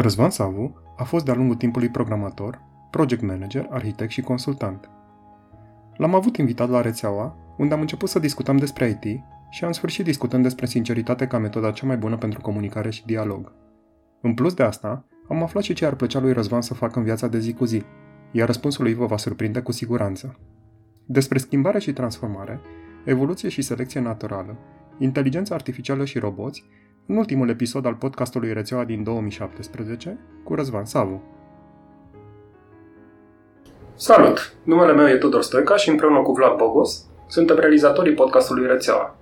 Răzvan Savu a fost de-a lungul timpului programator, project manager, arhitect și consultant. L-am avut invitat la rețeaua, unde am început să discutăm despre IT și am sfârșit discutând despre sinceritate ca metoda cea mai bună pentru comunicare și dialog. În plus de asta, am aflat și ce ar plăcea lui Răzvan să facă în viața de zi cu zi, iar răspunsul lui vă va surprinde cu siguranță. Despre schimbare și transformare, evoluție și selecție naturală, inteligență artificială și roboți, în ultimul episod al podcastului Rețeaua din 2017 cu Răzvan Savu. Salut! Numele meu e Tudor Stoica și împreună cu Vlad Bogos suntem realizatorii podcastului Rețeaua.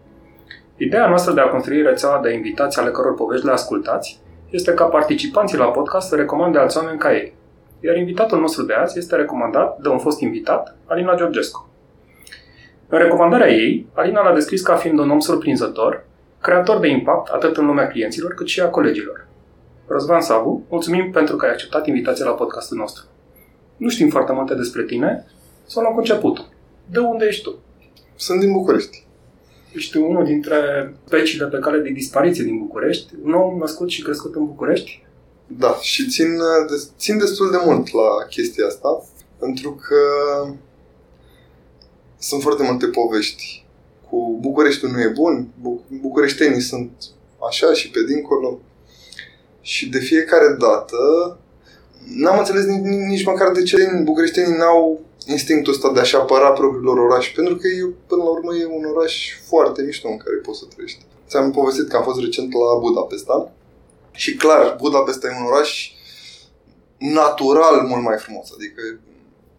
Ideea noastră de a construi rețeaua de invitați ale căror povești le ascultați este ca participanții la podcast să recomande alți oameni ca ei. Iar invitatul nostru de azi este recomandat de un fost invitat, Alina Georgescu. În recomandarea ei, Alina l-a descris ca fiind un om surprinzător, creator de impact atât în lumea clienților cât și a colegilor. Răzvan Savu, mulțumim pentru că ai acceptat invitația la podcastul nostru. Nu știm foarte multe despre tine, să luăm cu începutul. De unde ești tu? Sunt din București. Ești unul dintre speciile pe cale de dispariție din București, un om născut și crescut în București. Da, și țin, țin destul de mult la chestia asta, pentru că sunt foarte multe povești. Cu Bucureștiul nu e bun, bucureștenii sunt așa și pe dincolo. Și de fiecare dată n-am înțeles nici, nici măcar de ce bucureștenii n-au instinctul ăsta de a-și apăra propriilor oraș, pentru că e, până la urmă e un oraș foarte mișto în care poți să trăiești. Ți-am povestit că am fost recent la Budapesta și clar, Budapesta e un oraș natural mult mai frumos, adică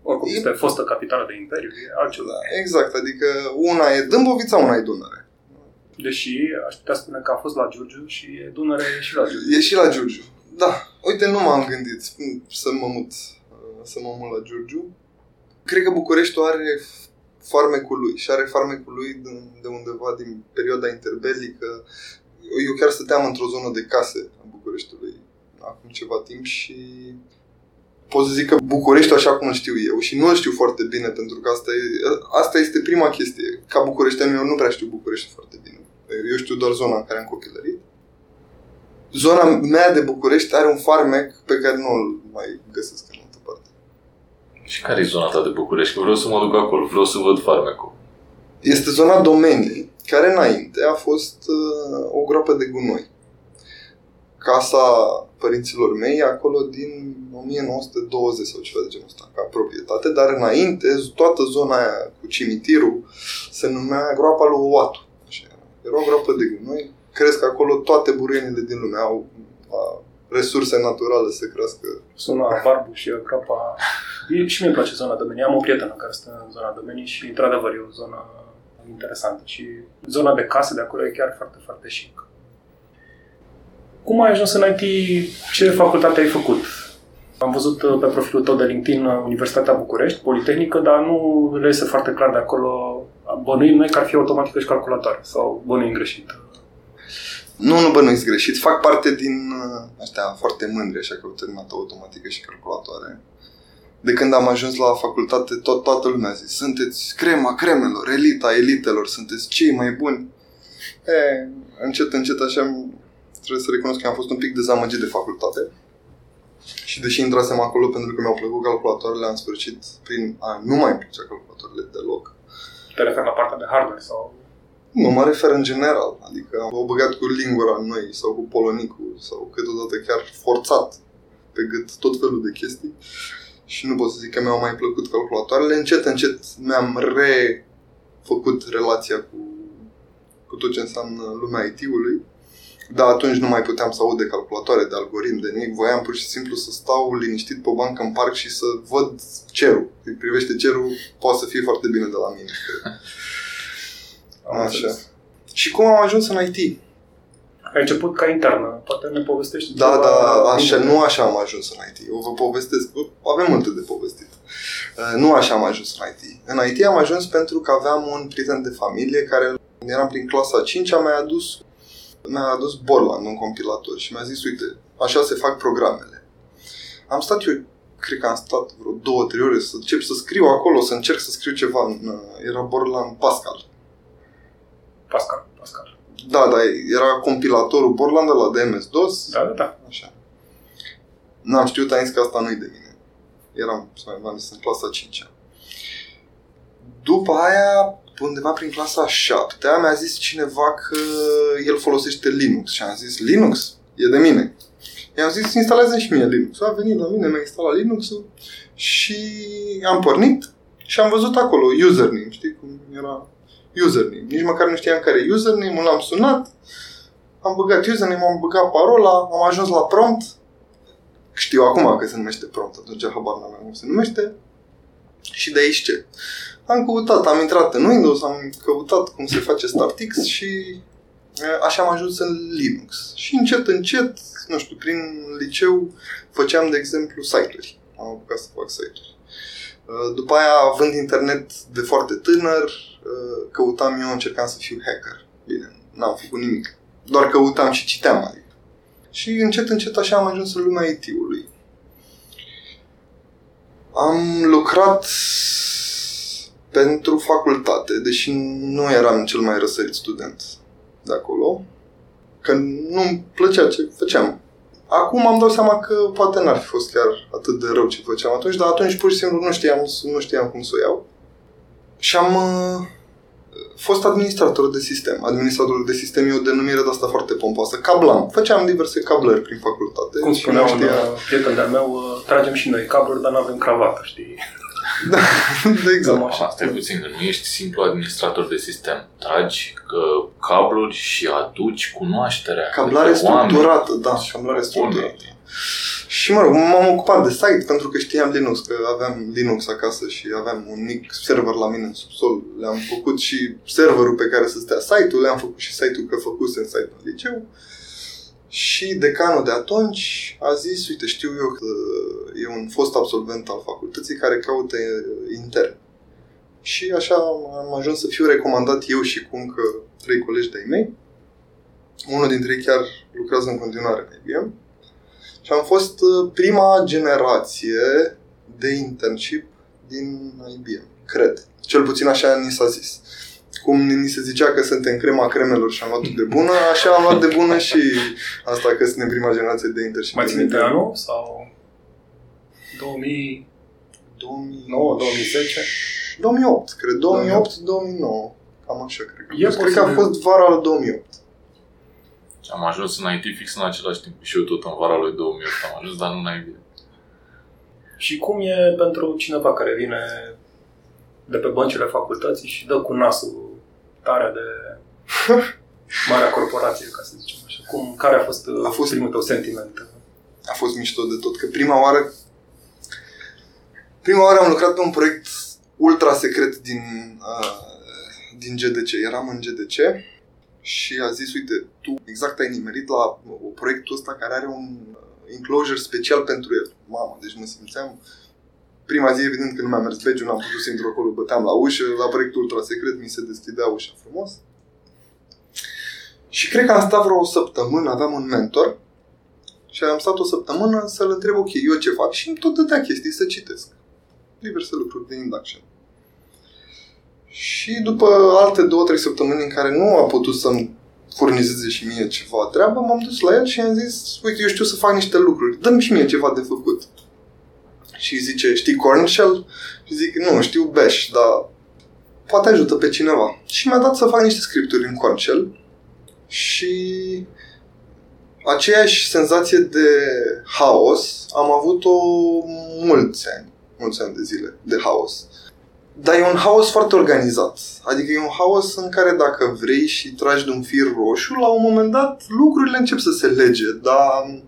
oricum este fostă capitală de imperiu, e altceva. Da, exact, adică una e Dâmbovița, una e Dunăre. Deși aș putea spune că a fost la Giurgiu și e Dunăre e și la Giurgiu. E și la Giurgiu. Da, uite, nu m-am gândit să mă mut, să mă mut la Giurgiu. Cred că Bucureștiul are farmecul lui și are farmecul lui de undeva din perioada interbelică. Eu chiar stăteam într-o zonă de case a Bucureștiului acum ceva timp și pot să zic că București așa cum îl știu eu și nu îl știu foarte bine pentru că asta, e, asta este prima chestie. Ca bucureștean eu nu prea știu București foarte bine. Eu știu doar zona în care am copilărit. Zona mea de București are un farmec pe care nu îl mai găsesc în altă parte. Și care e zona ta de București? Că vreau să mă duc acolo, vreau să văd farmecul. Este zona domenii, care înainte a fost uh, o groapă de gunoi. Casa părinților mei acolo din 1920 sau ceva de genul ăsta, ca proprietate, dar înainte, toată zona aia cu cimitirul se numea groapa lui Oatu. Era o groapă de gunoi. Crezi că acolo toate buruienile din lume au resurse naturale să crească. Zona Barbu și groapa... E, și mie îmi place zona domenii. Am o prietenă care stă în zona domenii și, într-adevăr, e o zonă interesantă. Și zona de case de acolo e chiar foarte, foarte chic. Cum ai ajuns în IT? Ce facultate ai făcut? Am văzut uh, pe profilul tău de LinkedIn uh, Universitatea București, Politehnică, dar nu reiese foarte clar de acolo. Bănuim noi că ar fi automatică și calculatoare sau bănuim greșit? Nu, nu bănuiți greșit. Fac parte din uh, ăștia foarte mândri, așa că au terminat automatică și calculatoare. De când am ajuns la facultate, tot, toată lumea a zis, sunteți crema cremelor, elita elitelor, sunteți cei mai buni. E, încet, încet așa trebuie să recunosc că am fost un pic dezamăgit de facultate. Și deși intrasem acolo pentru că mi-au plăcut calculatoarele, am sfârșit prin a nu mai îmi plăcea calculatoarele deloc. Te referi la partea de hardware sau... Nu, mă refer în general. Adică am băgat cu lingura în noi sau cu polonicul sau câteodată chiar forțat pe gât tot felul de chestii. Și nu pot să zic că mi-au mai plăcut calculatoarele. Încet, încet mi-am refăcut relația cu, cu tot ce înseamnă lumea IT-ului dar atunci nu mai puteam să aud de calculatoare, de algoritm, de nimic. Voiam pur și simplu să stau liniștit pe bancă în parc și să văd cerul. Îi privește cerul, poate să fie foarte bine de la mine. Așa. Și cum am ajuns în IT? Ai început ca internă, poate ne povestești Da, da, așa, nu așa am ajuns în IT. Eu vă povestesc, avem multe de povestit. Uh, nu așa am ajuns în IT. În IT am ajuns pentru că aveam un prieten de familie care eram prin clasa 5, a mai adus mi-a adus Borland, un compilator, și mi-a zis, uite, așa se fac programele. Am stat eu, cred că am stat vreo două, trei ore să încep să scriu acolo, să încerc să scriu ceva. În, era Borland Pascal. Pascal, Pascal. Da, da, era compilatorul Borland de la de MS-DOS. Da, da, da. Așa. N-am știut, am zis că asta nu-i de mine. Eram, v-am zis, în clasa 5 După aia, undeva prin clasa 7 mi-a zis cineva că el folosește Linux și am zis, Linux? E de mine. I-am zis, instaleze și mie Linux. A venit la mine, mi-a instalat Linux-ul și am pornit și am văzut acolo username, știi cum era username. Nici măcar nu știam care e username, l-am sunat, am băgat username, am băgat parola, am ajuns la prompt. Știu acum că se numește prompt, atunci habar n-am cum se numește. Și de aici ce? Am căutat, am intrat în Windows, am căutat cum se face StartX și așa am ajuns în Linux. Și încet, încet, nu știu, prin liceu făceam, de exemplu, site-uri. Am apucat să fac site-uri. După aia, având internet de foarte tânăr, căutam eu, încercam să fiu hacker. Bine, n-am făcut nimic. Doar căutam și citeam, adică. Și încet, încet așa am ajuns în lumea IT-ului. Am lucrat pentru facultate, deși nu eram cel mai răsărit student de acolo, că nu-mi plăcea ce făceam. Acum am dat seama că poate n-ar fi fost chiar atât de rău ce făceam atunci, dar atunci pur și simplu nu știam, nu știam cum să o iau. Și am uh, fost administrator de sistem. Administrator de sistem e o denumire de asta foarte pompoasă. Cablam. Făceam diverse cablări prin facultate. Cum spunea un prieten de-al meu, uh, tragem și noi cabluri, dar nu avem cravată, știi? Da, de exact. Așa, stai puțin, nu ești simplu administrator de sistem. Tragi că cabluri și aduci cunoașterea. Cablare structurată, da, cablare structurată. Și mă rog, m-am ocupat de site pentru că știam Linux, că aveam Linux acasă și aveam un mic server la mine în subsol. Le-am făcut și serverul pe care să stea site-ul, le-am făcut și site-ul că făcusem site în liceu. Și decanul de atunci a zis, uite, știu eu că e un fost absolvent al facultății care caută intern. Și așa am ajuns să fiu recomandat eu și cu încă trei colegi de-ai mei. Unul dintre ei chiar lucrează în continuare în IBM. Și am fost uh, prima generație de internship din IBM, cred. Cel puțin așa ni s-a zis cum ni se zicea că suntem crema cremelor și am luat de bună, așa am luat de bună și asta că suntem prima generație de inter și Mai ține de anul? Sau 2000... 2009, 2010? 2008, cred. 2008-2009. Cam așa, cred. E cred că a fost vara lui 2008. Am ajuns în IT fix în același timp. Și eu tot în vara lui 2008 am ajuns, dar nu în IT. Și cum e pentru cineva care vine de pe băncile facultății și dă cu nasul tare de marea corporație, ca să zicem așa. Cum, care a fost, a fost primul tău sentiment? A fost mișto de tot, că prima oară prima oară am lucrat pe un proiect ultra secret din, uh, din GDC. Eram în GDC și a zis, uite, tu exact ai nimerit la proiectul ăsta care are un enclosure special pentru el. Mamă, deci mă simțeam prima zi, evident că nu mi-a mers badge n-am putut să intru acolo, băteam la ușă, la proiectul ultra secret mi se deschidea ușa frumos. Și cred că am stat vreo o săptămână, aveam un mentor și am stat o săptămână să-l întreb, ok, eu ce fac? Și îmi tot dădea chestii să citesc. Diverse lucruri de induction. Și după alte două, trei săptămâni în care nu a putut să-mi furnizeze și mie ceva treabă, m-am dus la el și am zis, uite, eu știu să fac niște lucruri, dă-mi și mie ceva de făcut și zice, știi Corn Shell? Și zic, nu, știu Bash, dar poate ajută pe cineva. Și mi-a dat să fac niște scripturi în Corn Shell și aceeași senzație de haos am avut-o mulți ani, mulți ani de zile de haos. Dar e un haos foarte organizat. Adică e un haos în care dacă vrei și tragi de un fir roșu, la un moment dat lucrurile încep să se lege, dar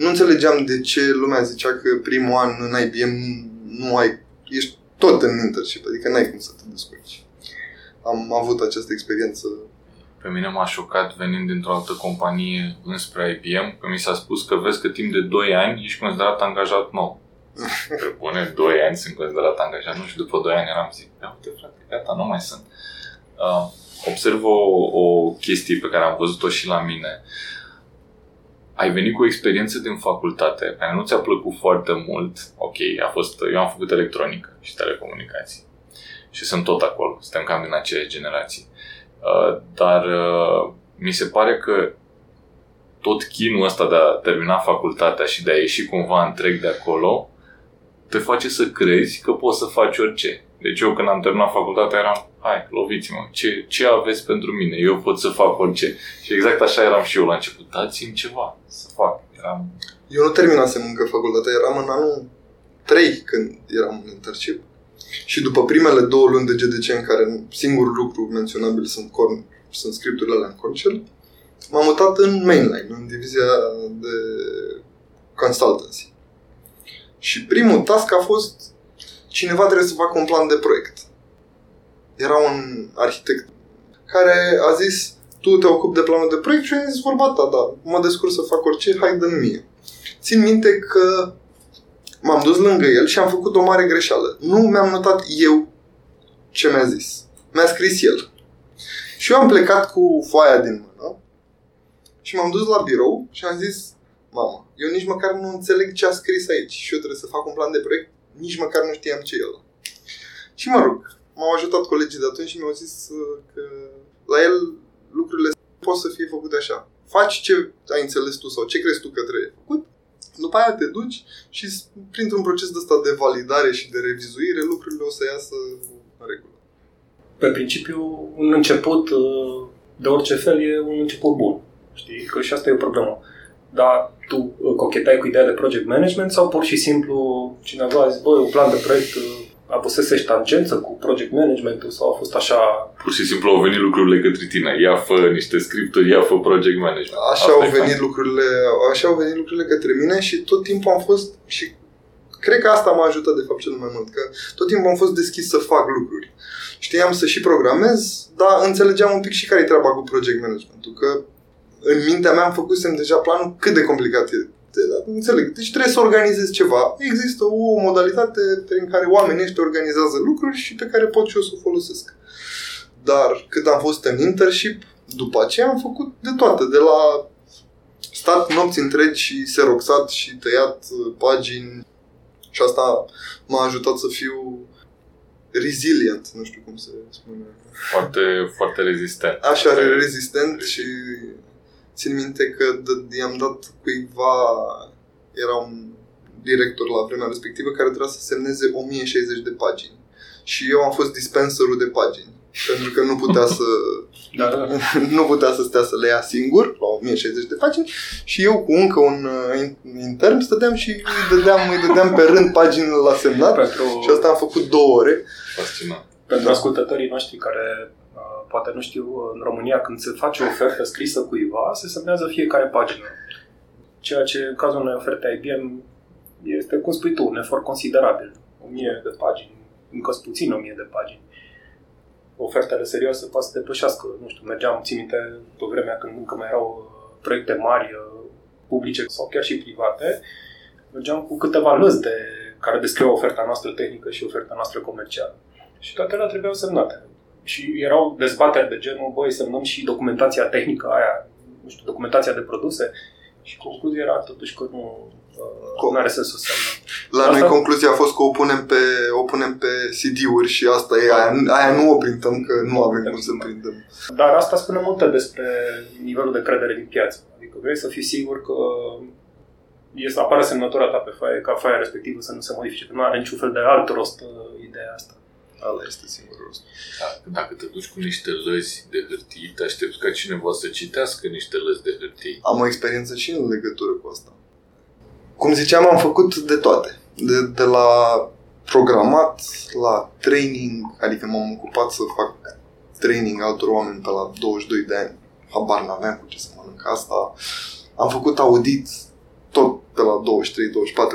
nu înțelegeam de ce lumea zicea că primul an în IBM nu ai, ești tot în internship, adică n-ai cum să te descurci. Am avut această experiență. Pe mine m-a șocat venind dintr-o altă companie înspre IBM, că mi s-a spus că vezi că timp de 2 ani ești considerat angajat nou. Pe bune, 2 ani sunt considerat angajat nou și după 2 ani eram zic, da, uite frate, gata, nu mai sunt. Uh, observ o, o chestie pe care am văzut-o și la mine. Uh, ai venit cu o experiență din facultate care nu ți-a plăcut foarte mult, ok, a fost, eu am făcut electronică și telecomunicații și sunt tot acolo, suntem cam din aceeași generații. Uh, dar uh, mi se pare că tot chinul ăsta de a termina facultatea și de a ieși cumva întreg de acolo, te face să crezi că poți să faci orice. Deci eu când am terminat facultatea eram, hai, loviți-mă, ce, ce aveți pentru mine? Eu pot să fac orice. Și exact așa eram și eu la început. Dați-mi ceva să fac. Eram... Eu nu terminasem încă facultatea, eram în anul 3 când eram în internship. Și după primele două luni de GDC în care singurul lucru menționabil sunt, corn, sunt scripturile alea în Cornshell, m-am mutat în mainline, în divizia de consultancy. Și primul task a fost cineva trebuie să facă un plan de proiect. Era un arhitect care a zis tu te ocupi de planul de proiect și am zis vorba ta, da, mă descurc să fac orice, hai dă mie. Țin minte că m-am dus lângă el și am făcut o mare greșeală. Nu mi-am notat eu ce mi-a zis. Mi-a scris el. Și eu am plecat cu foaia din mână și m-am dus la birou și am zis, mamă, eu nici măcar nu înțeleg ce a scris aici și eu trebuie să fac un plan de proiect, nici măcar nu știam ce e el. Și mă rog, m-au ajutat colegii de atunci și mi-au zis uh, că la el lucrurile pot să fie făcute așa. Faci ce ai înțeles tu sau ce crezi tu că trebuie făcut după aia te duci și printr-un proces de ăsta de validare și de revizuire, lucrurile o să iasă în regulă. Pe principiu, un început uh, de orice fel e un început bun. Știi? Că și asta e o problemă. Dar tu uh, cochetai cu ideea de project management sau pur și simplu cineva a zis, băi, un plan de proiect uh, avuseseși tangență cu project management sau a fost așa... Pur și simplu au venit lucrurile către tine. Ia fă niște scripturi, ia fă project management. Așa Asta au venit lucrurile, așa au venit lucrurile către mine și tot timpul am fost și cred că asta m-a ajutat de fapt cel mai mult, că tot timpul am fost deschis să fac lucruri. Știam să și programez, dar înțelegeam un pic și care e treaba cu project management-ul, că în mintea mea am făcusem deja planul cât de complicat e Înțeleg. Deci trebuie să organizezi ceva. Există o modalitate prin care oamenii ăștia organizează lucruri și pe care pot și eu să o folosesc. Dar cât am fost în internship, după aceea am făcut de toate. De la stat nopți întregi și seroxat și tăiat uh, pagini și asta m-a ajutat să fiu resilient, nu știu cum se spune. Foarte, foarte rezistent. Așa, rezistent și țin minte că i-am dat cuiva, era un director la vremea respectivă care trebuia să semneze 1060 de pagini. Și eu am fost dispenserul de pagini. Pentru că nu putea să da, da. nu putea să stea să le ia singur la 1060 de pagini și eu cu încă un uh, intern stăteam și îi dădeam, îi dădeam pe rând paginile la semnat Pentru... și asta am făcut două ore. Fascinant. Pentru ascultătorii noștri care poate nu știu, în România când se face o ofertă scrisă cuiva, se semnează fiecare pagină. Ceea ce în cazul unei oferte IBM este, cum spui tu, un efort considerabil. O mie de pagini, încă puțin o mie de pagini. Ofertele serioase poate să depășească. Nu știu, mergeam, țin minte, pe vremea când încă mai erau uh, proiecte mari, uh, publice sau chiar și private, mergeam cu câteva lăzi de, care descriu oferta noastră tehnică și oferta noastră comercială. Și toate ele trebuiau semnate și erau dezbateri de genul, băi, semnăm și documentația tehnică aia, nu știu, documentația de produse și concluzia era totuși că nu, uh, nu are sens să semnăm. La asta... noi concluzia a fost că o punem pe, o punem pe CD-uri și asta e, aia, aia nu o printăm, că nu avem cum să printăm. Dar asta spune multe despre nivelul de credere din piață. Adică vrei să fii sigur că este, apare semnătura ta pe foaie, ca foaia respectivă să nu se modifice, că nu are niciun fel de alt rost uh, ideea asta. Ala este singurul rost. Da, dacă te duci cu niște lăzi de hârtii, te aștepți ca cineva să citească niște lăzi de hârtii. Am o experiență și în legătură cu asta. Cum ziceam, am făcut de toate. De, de la programat la training, adică m-am ocupat să fac training altor oameni pe la 22 de ani. Habar n-aveam cu ce să mănânc asta. Am făcut audit tot pe la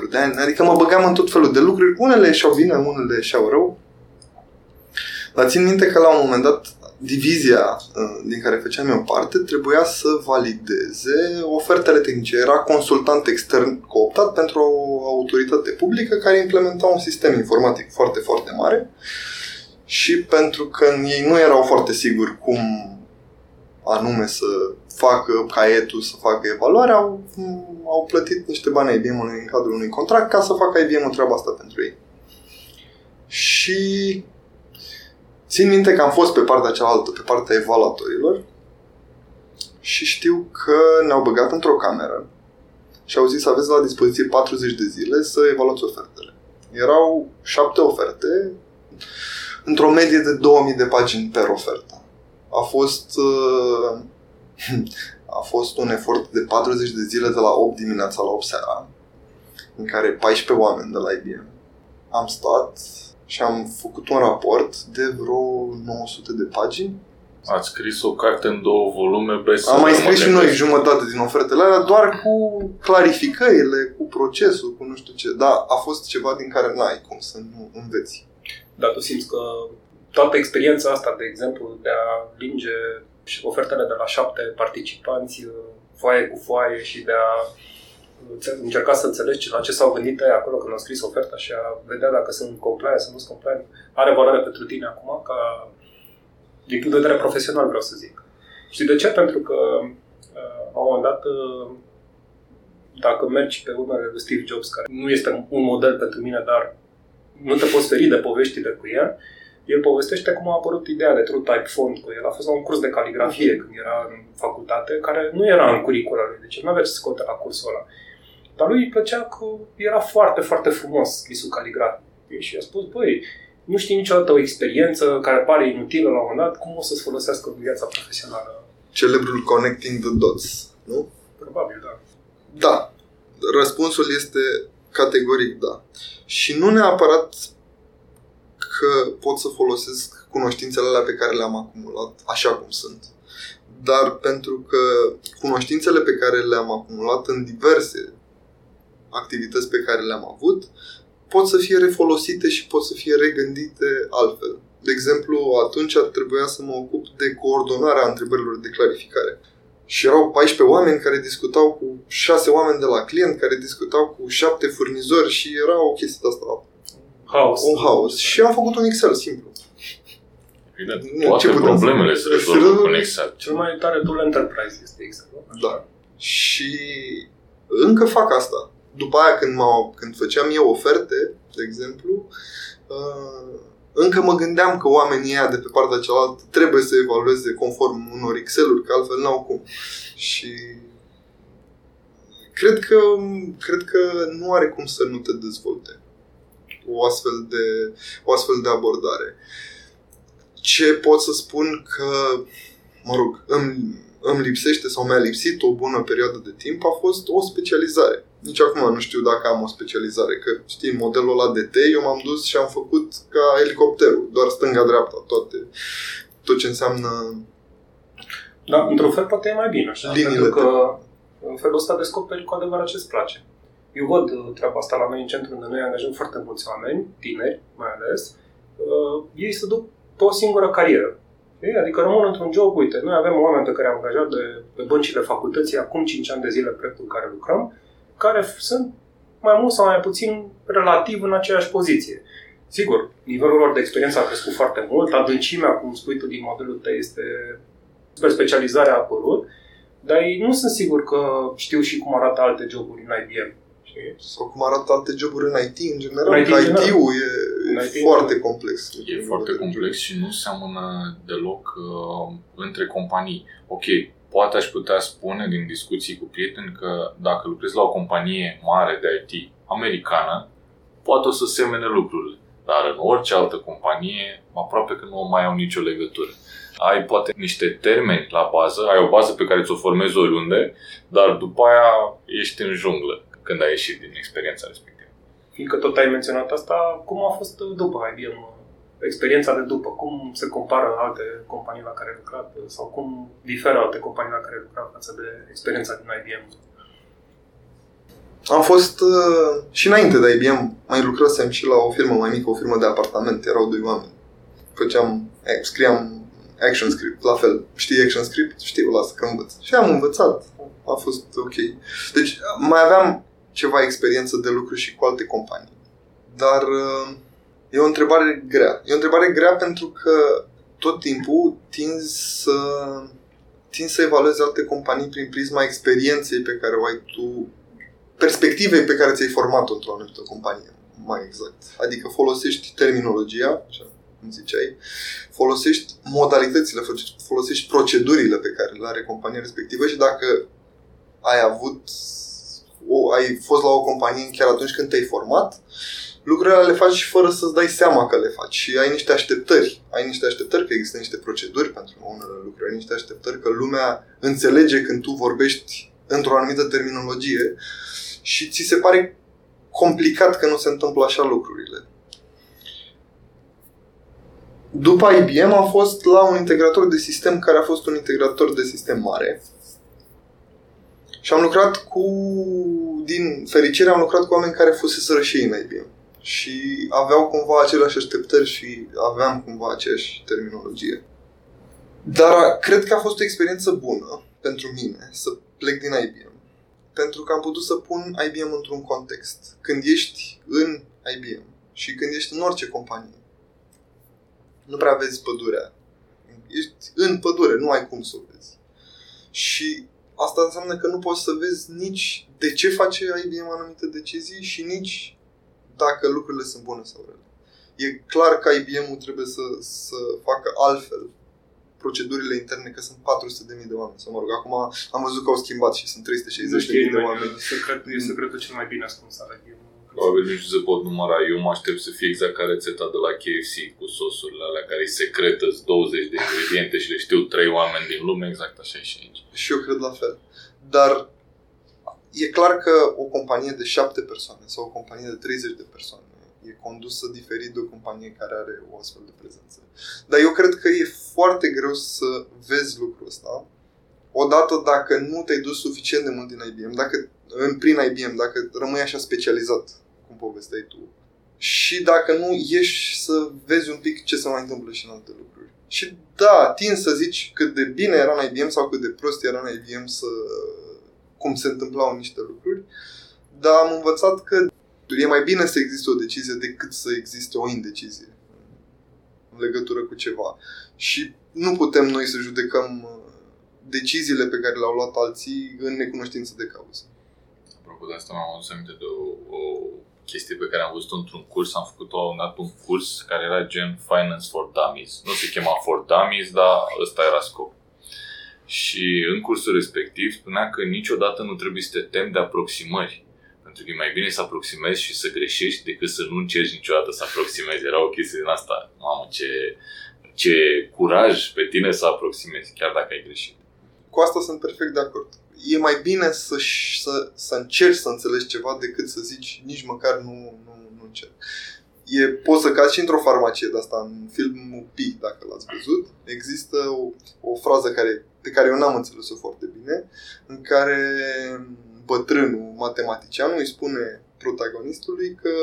23-24 de ani, adică mă băgam în tot felul de lucruri. Unele și-au bine, unele și-au rău. Dar țin minte că la un moment dat divizia uh, din care făceam eu parte trebuia să valideze ofertele tehnice. Era consultant extern cooptat pentru o autoritate publică care implementa un sistem informatic foarte, foarte mare și pentru că ei nu erau foarte siguri cum anume să facă caietul, să facă evaluarea, au, au plătit niște bani IBM în cadrul unui contract ca să facă IBM treaba asta pentru ei. Și Țin minte că am fost pe partea cealaltă, pe partea evaluatorilor și știu că ne-au băgat într-o cameră și au zis aveți la dispoziție 40 de zile să evaluați ofertele. Erau șapte oferte într-o medie de 2000 de pagini per ofertă. A fost uh, a fost un efort de 40 de zile de la 8 dimineața la 8 seara, în care 14 oameni de la IBM am stat și am făcut un raport de vreo 900 de pagini. Ați scris o carte în două volume best Am mai scris și noi jumătate din ofertele alea, doar cu clarificările, cu procesul, cu nu știu ce. Dar a fost ceva din care n-ai cum să nu înveți. Dar tu simți că toată experiența asta, de exemplu, de a linge ofertele de la șapte participanți, foaie cu foaie și de a încerca să înțelegi la ce s-au gândit ei acolo când au scris oferta și a vedea dacă sunt compliant sau nu sunt compliant, are valoare pentru tine acum ca din punct de vedere profesional vreau să zic. Și de ce? Pentru că la un moment dat dacă mergi pe urmele lui Steve Jobs, care nu este un model pentru mine, dar nu te poți feri de poveștile cu el, el povestește cum a apărut ideea de True Type Font cu el. A fost la un curs de caligrafie când era în facultate, care nu era în curicula lui, deci nu avea ce să scoate la cursul ăla. Dar lui îi plăcea că era foarte, foarte frumos scrisul caligrafic. Și a spus, băi, nu știi niciodată o experiență care pare inutilă la un moment dat, cum o să-ți folosească în viața profesională? Celebrul Connecting the Dots, nu? Probabil, da. Da. Răspunsul este categoric da. Și nu neapărat că pot să folosesc cunoștințele alea pe care le-am acumulat așa cum sunt. Dar pentru că cunoștințele pe care le-am acumulat în diverse activități pe care le-am avut pot să fie refolosite și pot să fie regândite altfel. De exemplu, atunci ar trebuia să mă ocup de coordonarea întrebărilor de clarificare. Și erau 14 oameni care discutau cu 6 oameni de la client, care discutau cu 7 furnizori și era o chestie asta Haos. un haos. Și am făcut un Excel simplu. Evident, Nu, toate ce putem problemele să- se rezolvă să- cu un Excel. Cel mai tare tool Enterprise este Excel. nu? Da. Și încă fac asta. După aia când, m când făceam eu oferte, de exemplu, uh, încă mă gândeam că oamenii ăia de pe partea cealaltă trebuie să evalueze conform unor Excel-uri, că altfel n-au cum. Și cred că, cred că nu are cum să nu te dezvolte o astfel de, o astfel de abordare. Ce pot să spun că, mă rog, îmi, îmi lipsește sau mi-a lipsit o bună perioadă de timp a fost o specializare. Nici acum nu știu dacă am o specializare, că știi, modelul ăla de T, eu m-am dus și am făcut ca elicopterul, doar stânga-dreapta, toate, tot ce înseamnă Da, într-un fel poate e mai bine așa, Liniile pentru că în felul ăsta descoperi cu adevărat ce-ți place. Eu văd uh, treaba asta la noi în centru unde noi angajăm foarte mulți oameni, tineri mai ales, uh, ei se duc pe o singură carieră. Știi? Adică rămân într-un job, uite, noi avem oameni pe care am angajat de, pe băncile facultății acum 5 ani de zile proiectul în care lucrăm, care f- sunt mai mult sau mai puțin relativ în aceeași poziție. Sigur, nivelul lor de experiență a crescut foarte mult, adâncimea, cum spui tu, din modelul tău este super specializare a apărut, dar ei nu sunt sigur că știu și cum arată alte joburi în IBM. Știi? sau cum arată alte joburi în IT în general, În IT că în general. IT-ul e, În e IT, foarte da. complex. E foarte complex și nu seamănă deloc uh, între companii. Ok, poate aș putea spune din discuții cu prieteni că dacă lucrezi la o companie mare de IT americană, poate o să semene lucrurile. Dar în orice altă companie, aproape că nu mai au nicio legătură. Ai poate niște termeni la bază, ai o bază pe care ți-o formezi oriunde, dar după aia ești în junglă când ai ieșit din experiența respectivă. Fiindcă tot ai menționat asta, cum a fost după IBM? Experiența de după, cum se compară alte companii la care ai lucrat sau cum diferă alte companii la care ai lucrat față de experiența din IBM? Am fost uh, și înainte de IBM, mai lucrasem și la o firmă mai mică, o firmă de apartament, erau doi oameni. Făceam, eh, scriam action script, la fel. Știi action script? Știu, lasă că învăț. Și am învățat, a fost ok. Deci mai aveam ceva experiență de lucru și cu alte companii. Dar uh, e o întrebare grea. E o întrebare grea pentru că tot timpul tinzi să tinzi să evaluezi alte companii prin prisma experienței pe care o ai tu perspectivei pe care ți-ai format-o într-o anumită companie, mai exact. Adică folosești terminologia, așa, cum ziceai, folosești modalitățile, folosești procedurile pe care le are compania respectivă și dacă ai avut o, ai fost la o companie chiar atunci când te-ai format, lucrurile le faci fără să-ți dai seama că le faci și ai niște așteptări. Ai niște așteptări că există niște proceduri pentru unele lucruri, ai niște așteptări că lumea înțelege când tu vorbești într-o anumită terminologie și ți se pare complicat că nu se întâmplă așa lucrurile. După IBM am fost la un integrator de sistem care a fost un integrator de sistem mare. Și am lucrat cu, din fericire, am lucrat cu oameni care fuseseră și în IBM. Și aveau cumva aceleași așteptări și aveam cumva aceeași terminologie. Dar cred că a fost o experiență bună pentru mine să plec din IBM. Pentru că am putut să pun IBM într-un context. Când ești în IBM și când ești în orice companie, nu prea vezi pădurea. Ești în pădure, nu ai cum să o vezi. Și asta înseamnă că nu poți să vezi nici de ce face IBM anumite decizii și nici dacă lucrurile sunt bune sau rele. E clar că IBM-ul trebuie să, să facă altfel procedurile interne, că sunt 400.000 de oameni. Sau mă rog, acum am văzut că au schimbat și sunt 360.000 de oameni. Secret, e secretul cel mai bine ascuns al IBM. Probabil nici se pot număra. Eu mă aștept să fie exact ca rețeta de la KFC cu sosurile alea care e secretă, 20 de ingrediente și le știu 3 oameni din lume, exact așa e și aici. Și eu cred la fel. Dar e clar că o companie de 7 persoane sau o companie de 30 de persoane e condusă diferit de o companie care are o astfel de prezență. Dar eu cred că e foarte greu să vezi lucrul ăsta. Odată dacă nu te-ai dus suficient de mult din IBM, dacă în, prin IBM, dacă rămâi așa specializat, cum povesteai tu, și dacă nu ieși să vezi un pic ce se mai întâmplă și în alte lucruri. Și da, tin să zici cât de bine era în IBM sau cât de prost era în IBM să cum se întâmplau niște lucruri, dar am învățat că e mai bine să existe o decizie decât să existe o indecizie în legătură cu ceva. Și nu putem noi să judecăm uh, deciziile pe care le-au luat alții în necunoștință de cauză. Apropo de asta, m-am adus aminte de o, o chestie pe care am văzut într-un curs. Am făcut un dat un curs care era gen Finance for Dummies. Nu se chema for Dummies, dar ăsta era scop. Și în cursul respectiv spunea că niciodată nu trebuie să te temi de aproximări pentru că e mai bine să aproximezi și să greșești decât să nu încerci niciodată să aproximezi. Era o chestie din asta. Mamă, ce, ce curaj pe tine să aproximezi, chiar dacă ai greșit. Cu asta sunt perfect de acord. E mai bine să, să, să încerci să înțelegi ceva decât să zici nici măcar nu, nu, nu încerc. E, poți să cazi și într-o farmacie de asta, în filmul Pi, dacă l-ați văzut. Există o, o frază care, pe care eu n-am înțeles-o foarte bine, în care bătrânul matematician îi spune protagonistului că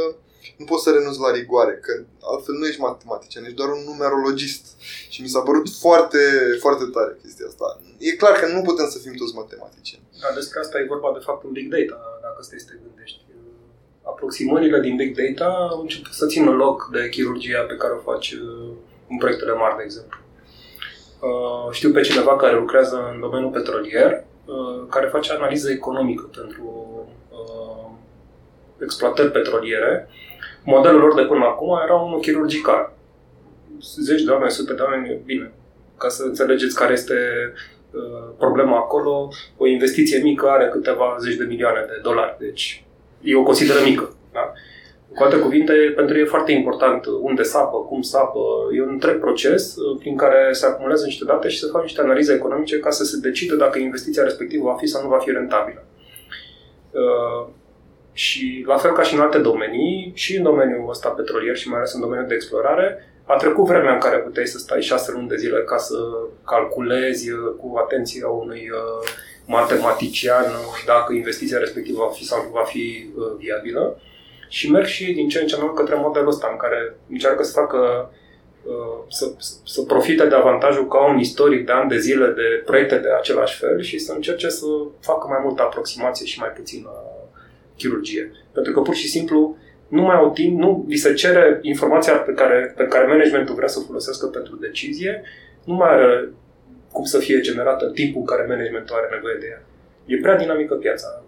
nu poți să renunți la rigoare, că altfel nu ești matematician, ești doar un numerologist. Și mi s-a părut foarte, foarte tare chestia asta. E clar că nu putem să fim toți matematicieni. Da, despre asta e vorba de fapt în Big Data, dacă stai să te gândești. Aproximările din Big Data au început să țină loc de chirurgia pe care o faci uh, în proiectele mari, de exemplu. Uh, știu pe cineva care lucrează în domeniul petrolier Uh, care face analiză economică pentru uh, exploatări petroliere. Modelul lor de până acum era unul chirurgical. Zeci de oameni, sute de oameni, bine. Ca să înțelegeți care este uh, problema acolo, o investiție mică are câteva zeci de milioane de dolari. Deci eu o consideră mică. Da? Cu alte cuvinte, pentru ei e foarte important unde sapă, cum sapă. E un întreg proces uh, prin care se acumulează niște date și se fac niște analize economice ca să se decide dacă investiția respectivă va fi sau nu va fi rentabilă. Uh, și la fel ca și în alte domenii, și în domeniul ăsta petrolier și mai ales în domeniul de explorare, a trecut vremea în care puteai să stai șase luni de zile ca să calculezi uh, cu atenția unui matematician dacă investiția respectivă va fi sau nu va fi viabilă și merg și din ce în ce mai mult către modelul ăsta în care încearcă să facă uh, să, să profite de avantajul ca un istoric de ani de zile de proiecte de același fel și să încerce să facă mai multă aproximație și mai puțină chirurgie. Pentru că pur și simplu nu mai au timp, nu li se cere informația pe care, pe care managementul vrea să o folosească pentru decizie, nu mai are cum să fie generată în timpul în care managementul are nevoie de ea. E prea dinamică piața.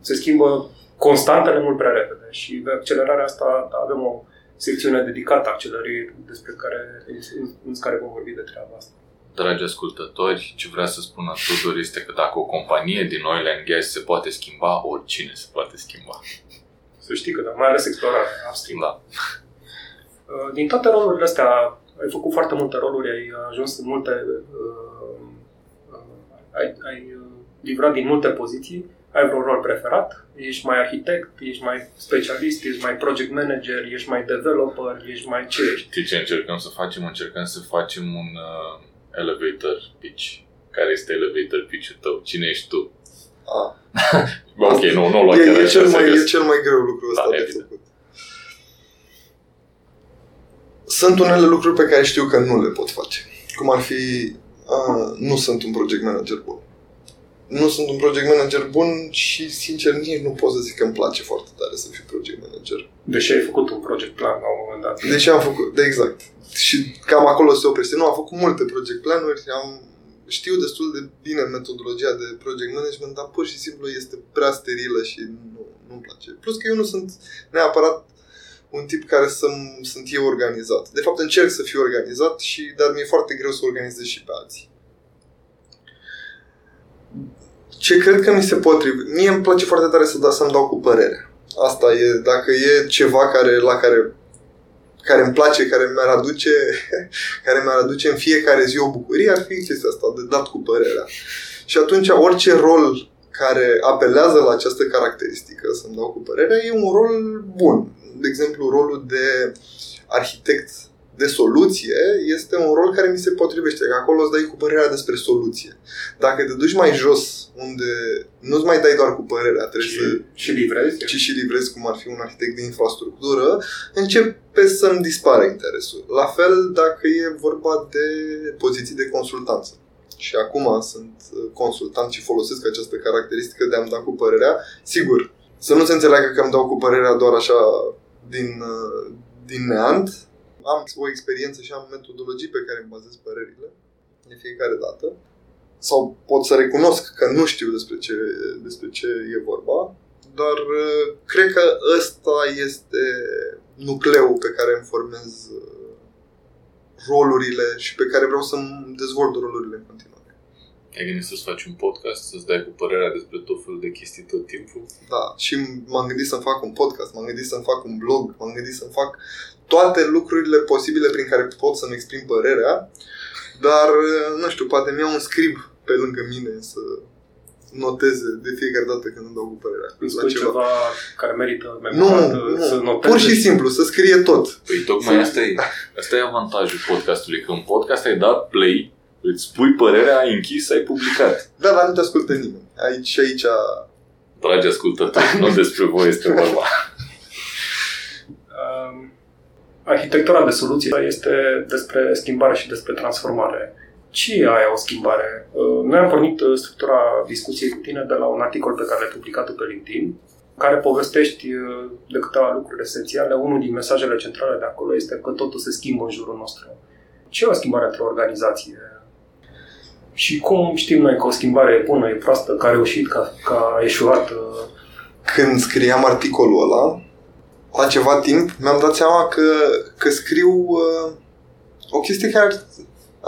Se schimbă constantele mult prea repede și de accelerarea asta avem o secțiune dedicată accelerării despre care, în, în care vom vorbi de treaba asta. Dragi ascultători, ce vrea să spună Tudor este că dacă o companie din oil and gas se poate schimba, oricine se poate schimba. Să știi că da, mai ales explorarea upstream. Da. Uh, Din toate rolurile astea, ai făcut foarte multe roluri, ai ajuns în multe... Uh, uh, ai, ai uh, livrat din multe poziții. Ai vreun rol preferat? Ești mai arhitect, ești mai specialist, ești mai project manager, ești mai developer, ești mai ce ești? Știi ce încercăm să facem? Încercăm să facem un uh, elevator pitch. Care este elevator pitch-ul tău? Cine ești tu? A, Ok, nu, nu lua e, chiar e, așa cel mai, serios. e cel mai greu lucru ăsta Da, de evident. făcut. Sunt unele lucruri pe care știu că nu le pot face. Cum ar fi, a, nu sunt un project manager bun. Nu sunt un project manager bun și, sincer, nici nu pot să zic că îmi place foarte tare să fiu project manager. Deși ai făcut un project plan la un moment dat. Deși am făcut, de exact. Și cam acolo se oprește. Nu, am făcut multe project planuri, am, știu destul de bine metodologia de project management, dar pur și simplu este prea sterilă și nu, nu-mi place. Plus că eu nu sunt neapărat un tip care să sunt eu organizat. De fapt încerc să fiu organizat, și dar mi-e foarte greu să organizez și pe alții. Ce cred că mi se potrivește, mie îmi place foarte tare să, da, să-mi dau cu părere. Asta e, dacă e ceva care, la care care îmi place, care mi-ar aduce, care mi-ar aduce în fiecare zi o bucurie, ar fi chestia asta, de dat cu părerea. Și atunci orice rol care apelează la această caracteristică, să-mi dau cu părerea, e un rol bun. De exemplu, rolul de arhitect de soluție este un rol care mi se potrivește, că acolo îți dai cu părerea despre soluție. Dacă te duci mai jos, unde nu-ți mai dai doar cu părerea, trebuie să Și, și livrezi. ci și livrezi cum ar fi un arhitect de infrastructură, începe să-mi dispară interesul. La fel dacă e vorba de poziții de consultanță. Și acum sunt uh, consultant și folosesc această caracteristică de a-mi da cu părerea. Sigur, să nu se înțeleagă că îmi dau cu părerea doar așa din, uh, din neant. Am o experiență și am metodologii pe care îmi bazez părerile de fiecare dată. Sau pot să recunosc că nu știu despre ce, despre ce e vorba, dar uh, cred că ăsta este nucleul pe care îmi formez uh, rolurile și pe care vreau să-mi dezvolt rolurile în continuare. Ai gândit să-ți faci un podcast, să-ți dai cu părerea despre tot felul de chestii tot timpul? Da, și m-am gândit să-mi fac un podcast, m-am gândit să-mi fac un blog, m-am gândit să-mi fac toate lucrurile posibile prin care pot să-mi exprim părerea, dar, uh, nu știu, poate mi-au un scrib pe lângă mine să noteze de fiecare dată când îmi dau cu părerea. Îmi la spui ceva care merită Nu, memorat, nu, să notezi. pur și simplu, să scrie tot. Păi tocmai asta e, asta e avantajul podcastului, că în podcast ai dat play, îți spui părerea, ai închis, ai publicat. Da, dar nu te ascultă nimeni. Aici, aici, Dragi ascultători, nu despre voi este vorba. Um, arhitectura de soluții este despre schimbare și despre transformare. Ce e aia o schimbare? Uh, Noi am pornit uh, structura discuției cu tine de la un articol pe care l-ai publicat pe LinkedIn, în care povestești uh, de câteva lucruri esențiale. Unul din mesajele centrale de acolo este că totul se schimbă în jurul nostru. Ce e o schimbare într-o organizație? Și cum știm noi că o schimbare e bună, e proastă, că a reușit, că, că a eșuat? uh, când scriam articolul ăla, la ceva timp, mi-am dat seama că, că scriu uh, o chestie care ar,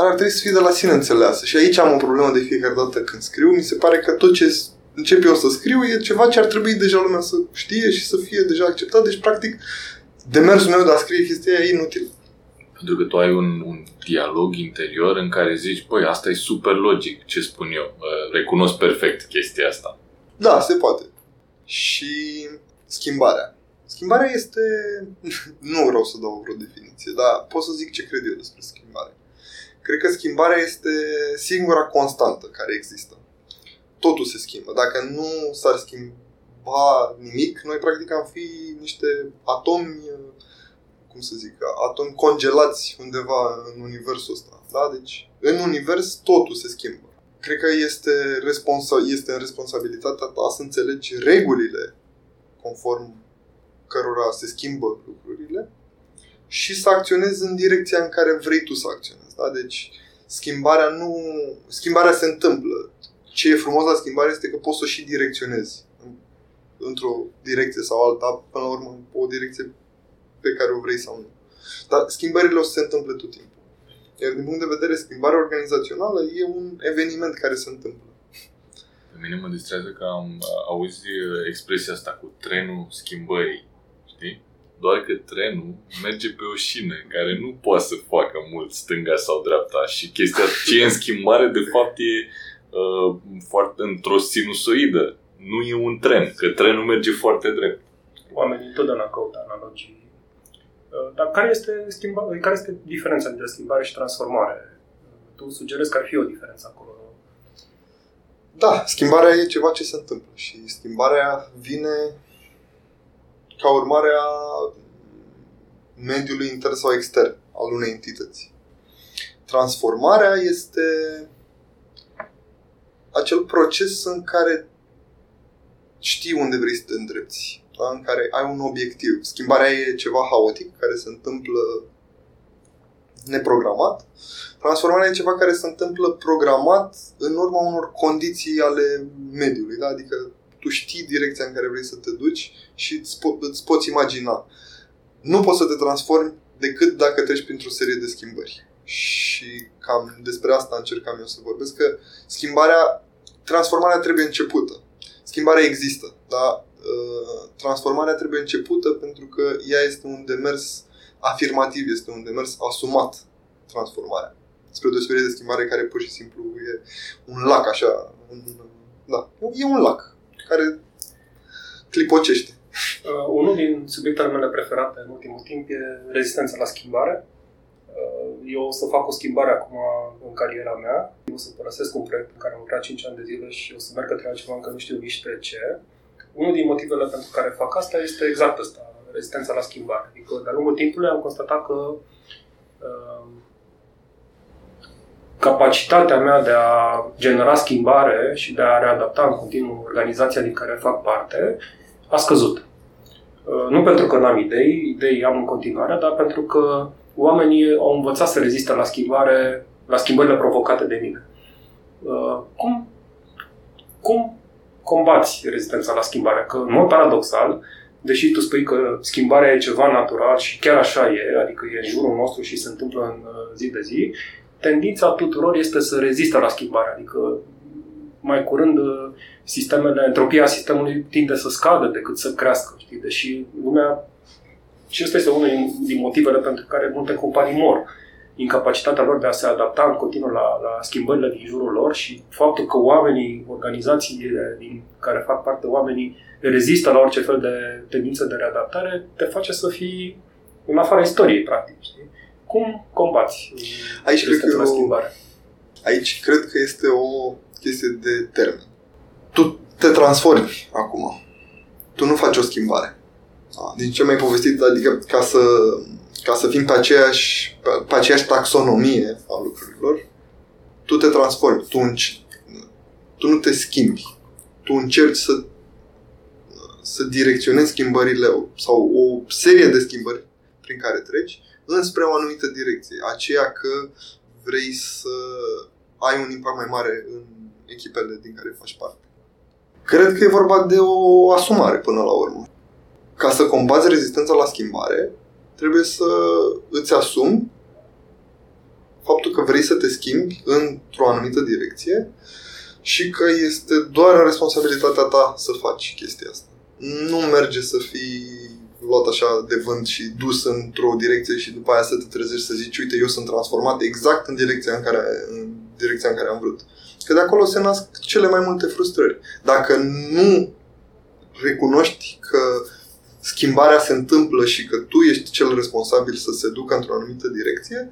ar trebui să fie de la sine înțeleasă. Și aici am o problemă de fiecare dată când scriu. Mi se pare că tot ce s- încep eu să scriu e ceva ce ar trebui deja lumea să știe și să fie deja acceptat. Deci, practic, demersul meu de a scrie chestia e inutil. Pentru că tu ai un, un dialog interior în care zici, băi, asta e super logic, ce spun eu. Uh, Recunosc perfect chestia asta. Da, se poate. Și schimbarea. Schimbarea este... nu vreau să dau vreo definiție, dar pot să zic ce cred eu despre schimbare. Cred că schimbarea este singura constantă care există. Totul se schimbă. Dacă nu s-ar schimba nimic, noi practic am fi niște atomi, cum să zic, atomi congelați undeva în universul ăsta. Da? Deci, în univers totul se schimbă. Cred că este, responsa- este în responsabilitatea ta să înțelegi regulile conform cărora se schimbă lucrurile și să acționezi în direcția în care vrei tu să acționezi. Da? Deci schimbarea nu... Schimbarea se întâmplă. Ce e frumos la schimbare este că poți să o și direcționezi în- într-o direcție sau alta, până la urmă o direcție pe care o vrei sau nu. Dar schimbările o să se întâmple tot timpul. Iar din punct de vedere schimbarea organizațională e un eveniment care se întâmplă. Pe mine mă distrează că am auzi expresia asta cu trenul schimbării, știi? Doar că trenul merge pe o șină care nu poate să facă mult stânga sau dreapta și chestia ce e în schimbare de fapt e uh, foarte într-o sinusoidă. Nu e un tren, că trenul merge foarte drept. Oamenii întotdeauna caută analogii Uh, dar care este, schimba, care este diferența între schimbare și transformare? Tu sugerezi că ar fi o diferență acolo. Da, schimbarea e ceva ce se întâmplă și schimbarea vine ca urmare a mediului intern sau extern al unei entități. Transformarea este acel proces în care știi unde vrei să te îndrepți da? în care ai un obiectiv. Schimbarea e ceva haotic care se întâmplă neprogramat. Transformarea e ceva care se întâmplă programat în urma unor condiții ale mediului. Da? Adică tu știi direcția în care vrei să te duci și îți, po- îți poți imagina. Nu poți să te transformi decât dacă treci printr-o serie de schimbări. Și cam despre asta încercam eu să vorbesc, că schimbarea, transformarea trebuie începută. Schimbarea există, dar Uh, transformarea trebuie începută pentru că ea este un demers afirmativ, este un demers asumat, transformarea. Spre deosebire de schimbare care pur și simplu e un lac așa, un, da, e un lac care clipocește. Uh, unul din subiectele mele preferate în ultimul timp e rezistența la schimbare. Uh, eu o să fac o schimbare acum în cariera mea. Eu o să părăsesc un proiect în care am lucrat 5 ani de zile și o să merg către altceva încă nu știu nici pe ce unul din motivele pentru care fac asta este exact asta, rezistența la schimbare. Adică, de-a lungul timpului am constatat că uh, capacitatea mea de a genera schimbare și de a readapta în continuu organizația din care fac parte a scăzut. Uh, nu pentru că n-am idei, idei am în continuare, dar pentru că oamenii au învățat să reziste la schimbare, la schimbările provocate de mine. Uh, cum, cum combați rezistența la schimbare. Că, în mod paradoxal, deși tu spui că schimbarea e ceva natural și chiar așa e, adică e în jurul nostru și se întâmplă în uh, zi de zi, tendința tuturor este să rezistă la schimbare. Adică mai curând uh, sistemele, entropia sistemului tinde să scadă decât să crească. Știi? Deși lumea, și ăsta este unul din motivele pentru care multe companii mor incapacitatea lor de a se adapta în continuu la, la schimbările din jurul lor și faptul că oamenii, organizațiile din care fac parte oamenii rezistă la orice fel de tendință de readaptare, te face să fii în afara istoriei, practic. Știi? Cum combați aici cred că la schimbare? Aici cred că este o chestie de termen. Tu te transformi acum. Tu nu faci o schimbare. Din ce mai povestit, adică ca să ca să fim pe aceeași, pe, pe aceeași taxonomie a lucrurilor, tu te transformi, tu, înci, tu nu te schimbi, tu încerci să, să direcționezi schimbările sau o serie de schimbări prin care treci înspre o anumită direcție, aceea că vrei să ai un impact mai mare în echipele din care faci parte. Cred că e vorba de o asumare până la urmă. Ca să combați rezistența la schimbare, trebuie să îți asumi faptul că vrei să te schimbi într-o anumită direcție și că este doar responsabilitatea ta să faci chestia asta. Nu merge să fii luat așa de vânt și dus într-o direcție și după aia să te trezești să zici, uite, eu sunt transformat exact în direcția în care, în direcția în care am vrut. Că de acolo se nasc cele mai multe frustrări. Dacă nu recunoști că schimbarea se întâmplă și că tu ești cel responsabil să se ducă într-o anumită direcție,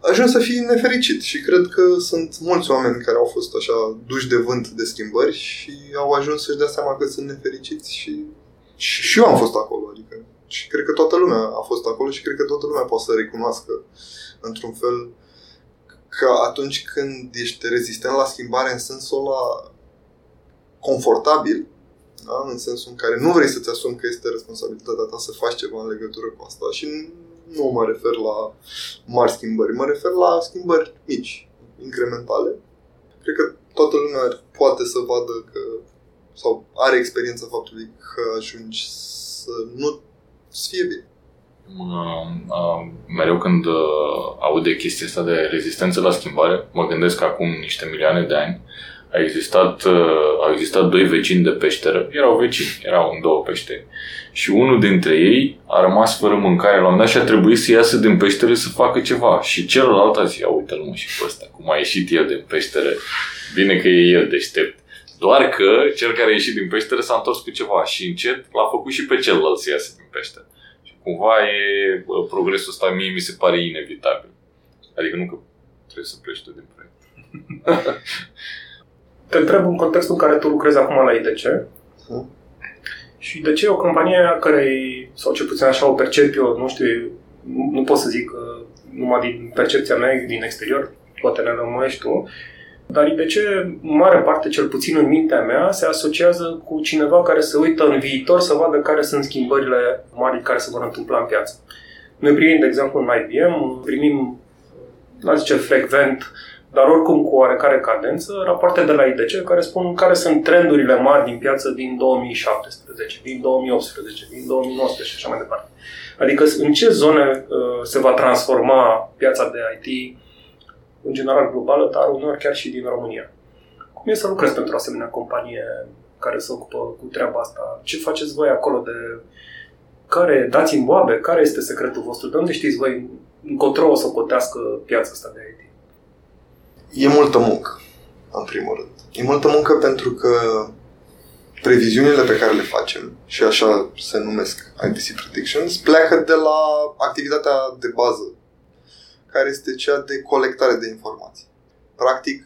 ajungi să fii nefericit și cred că sunt mulți oameni care au fost așa duși de vânt de schimbări și au ajuns să-și dea seama că sunt nefericiți și, și, și eu am fost acolo, adică și cred că toată lumea a fost acolo și cred că toată lumea poate să recunoască într-un fel că atunci când ești rezistent la schimbare în sensul ăla confortabil, da? în sensul în care nu vrei să-ți asumi că este responsabilitatea ta să faci ceva în legătură cu asta și nu mă refer la mari schimbări, mă refer la schimbări mici, incrementale. Cred că toată lumea poate să vadă că sau are experiența faptului că ajungi să nu ți fie bine. Uh, mereu când uh, aud de chestia asta de rezistență la schimbare, mă gândesc că acum niște milioane de ani a existat, uh, au existat doi vecini de peșteră, erau vecini, erau în două peșteri. Și unul dintre ei a rămas fără mâncare la un dat și a trebuit să iasă din peșteră să facă ceva. Și celălalt a zis, ia uite-l mă și pe ăsta, cum a ieșit el din peșteră, bine că e el deștept. Doar că cel care a ieșit din peșteră s-a întors cu ceva și încet l-a făcut și pe celălalt să iasă din peșteră. Și cumva e, progresul ăsta mie mi se pare inevitabil. Adică nu că trebuie să pleci tu din proiect. Te întreb în contextul în care tu lucrezi acum la IDC. Uh. Și de ce e o companie a cărei, sau cel puțin așa o percep eu, nu știu, nu, nu pot să zic numai din percepția mea, din exterior, poate ne rămânești tu, dar de ce mare parte, cel puțin în mintea mea, se asociază cu cineva care se uită în viitor să vadă care sunt schimbările mari care se vor întâmpla în piață. Noi primim, de exemplu, în IBM, primim, la zice, frecvent, dar oricum cu oarecare cadență, rapoarte de la IDC care spun care sunt trendurile mari din piață din 2017, din 2018, din 2019 și așa mai departe. Adică în ce zone uh, se va transforma piața de IT în general globală, dar uneori chiar și din România. Cum e să lucrezi pentru o asemenea companie care se ocupă cu treaba asta? Ce faceți voi acolo de... Care, dați-mi boabe, care este secretul vostru? De unde știți voi încotro o să cotească piața asta de IT? E multă muncă, în primul rând. E multă muncă pentru că previziunile pe care le facem, și așa se numesc IDC Predictions, pleacă de la activitatea de bază care este cea de colectare de informații. Practic,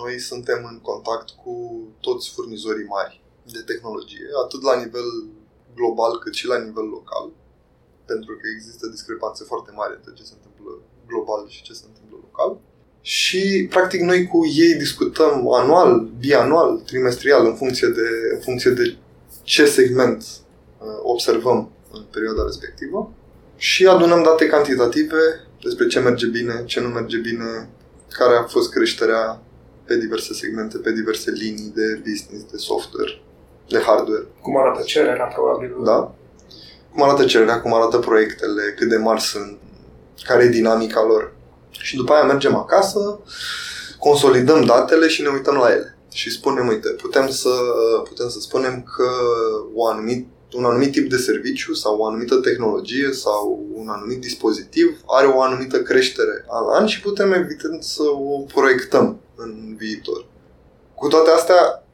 noi suntem în contact cu toți furnizorii mari de tehnologie, atât la nivel global cât și la nivel local, pentru că există discrepanțe foarte mari între ce se întâmplă global și ce se întâmplă local. Și, practic, noi cu ei discutăm anual, bianual, trimestrial, în funcție de, în funcție de ce segment uh, observăm în perioada respectivă și adunăm date cantitative despre ce merge bine, ce nu merge bine, care a fost creșterea pe diverse segmente, pe diverse linii de business, de software, de hardware. Cum arată cererea, probabil. Da. Cum arată cererea, cum arată proiectele, cât de mari sunt, care e dinamica lor. Și după aia mergem acasă, consolidăm datele și ne uităm la ele. Și spunem, uite, putem să, putem să spunem că o anumit un anumit tip de serviciu sau o anumită tehnologie sau un anumit dispozitiv are o anumită creștere an an și putem evident să o proiectăm în viitor. Cu toate astea,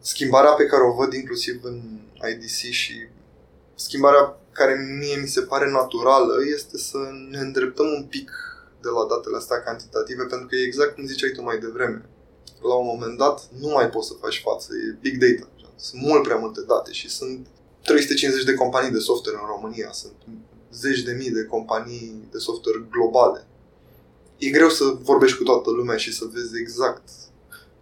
schimbarea pe care o văd inclusiv în IDC și schimbarea care mie mi se pare naturală este să ne îndreptăm un pic de la datele astea cantitative, pentru că e exact cum ziceai tu mai devreme. La un moment dat nu mai poți să faci față, e big data. Sunt mult prea multe date și sunt 350 de companii de software în România, sunt zeci de mii de companii de software globale. E greu să vorbești cu toată lumea și să vezi exact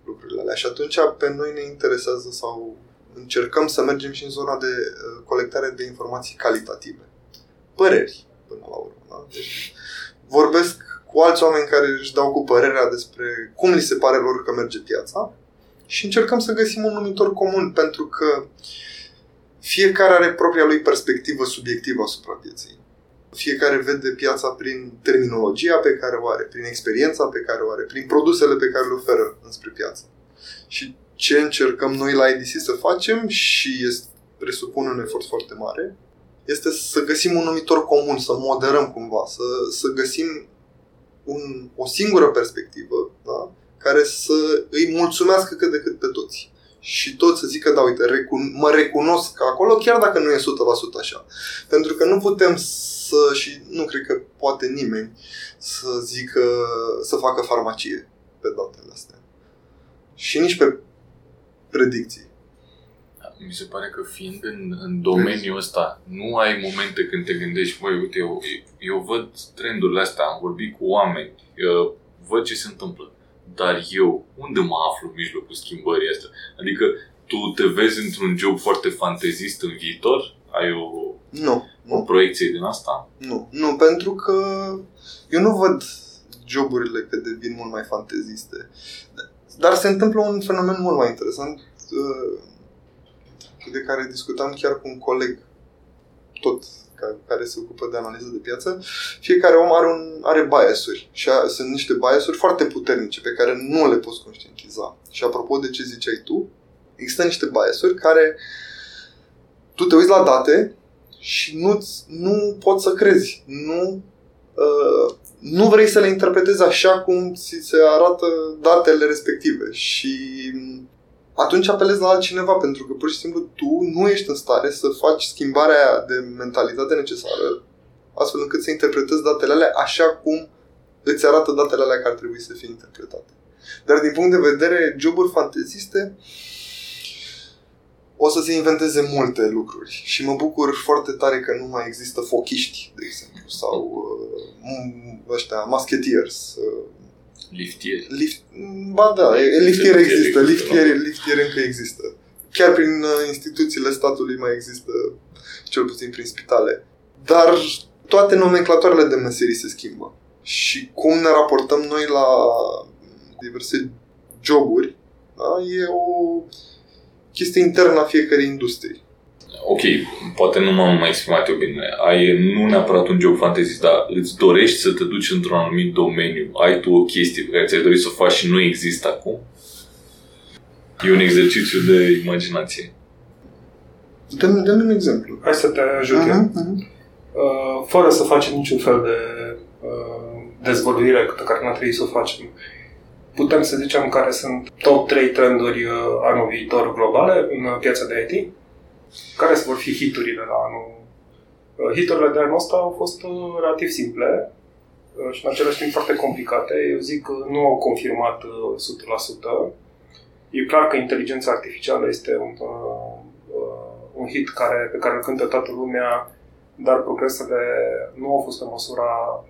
lucrurile alea. Și atunci pe noi ne interesează sau încercăm să mergem și în zona de uh, colectare de informații calitative. Păreri, până la urmă. Da? Deci, vorbesc cu alți oameni care își dau cu părerea despre cum li se pare lor că merge piața și încercăm să găsim un numitor comun pentru că uh, fiecare are propria lui perspectivă subiectivă asupra pieței. Fiecare vede piața prin terminologia pe care o are, prin experiența pe care o are, prin produsele pe care le oferă înspre piață. Și ce încercăm noi la IDC să facem și este, presupun un efort foarte mare, este să găsim un numitor comun, să moderăm cumva, să, să găsim un, o singură perspectivă da? care să îi mulțumească cât de cât pe toți și toți să zică, da, uite, recun- mă recunosc acolo, chiar dacă nu e 100% așa. Pentru că nu putem să, și nu cred că poate nimeni, să zică, să facă farmacie pe datele astea. Și nici pe predicții. Mi se pare că fiind în, în domeniul ăsta, nu ai momente când te gândești, băi, uite, eu, eu văd trendurile astea, am vorbit cu oameni, văd ce se întâmplă dar eu, unde mă aflu în mijlocul schimbării astea? Adică tu te vezi într-un job foarte fantezist în viitor? Ai o, nu, o nu. proiecție din asta? Nu, nu, pentru că eu nu văd joburile că devin mult mai fanteziste. Dar se întâmplă un fenomen mult mai interesant uh, de care discutam chiar cu un coleg tot care se ocupă de analiză de piață, fiecare om are, un, are biasuri și a, sunt niște biasuri foarte puternice pe care nu le poți conștientiza. Și apropo de ce ziceai tu, există niște biasuri care tu te uiți la date și nu, nu poți să crezi. Nu, uh, nu vrei să le interpretezi așa cum ți se arată datele respective. Și atunci apelezi la altcineva, pentru că pur și simplu tu nu ești în stare să faci schimbarea aia de mentalitate necesară, astfel încât să interpretezi datele alea așa cum îți arată datele alea care ar trebui să fie interpretate. Dar din punct de vedere joburi fanteziste, o să se inventeze multe lucruri și mă bucur foarte tare că nu mai există fochiști, de exemplu, sau uh, ăștia, musketeers, uh, Liftieri. Lift, ba da, liftieri există, liftieri, liftieri încă există. Chiar prin uh, instituțiile statului mai există, cel puțin prin spitale. Dar toate nomenclatoarele de meserii se schimbă. Și cum ne raportăm noi la diverse joburi, da, e o chestie internă a fiecărei industrii ok, poate nu m-am mai exprimat eu bine, ai nu neapărat un job fantasy, dar îți dorești să te duci într-un anumit domeniu, ai tu o chestie pe care ți-ai dorit să o faci și nu există acum? E un exercițiu de imaginație. Dă-mi, dă un exemplu. Hai să te ajut uh-huh, uh-huh. Uh, fără să facem niciun fel de uh, dezvăluire pe care nu trebui să o facem. Putem să zicem care sunt top 3 trenduri uh, anul viitor globale în piața de IT? Care vor fi hiturile la anul? Uh, hiturile de anul ăsta au fost uh, relativ simple uh, și în același timp foarte complicate. Eu zic că nu au confirmat 100%. E clar că inteligența artificială este un, un hit care, pe care îl cântă toată lumea, dar progresele nu au fost în măsura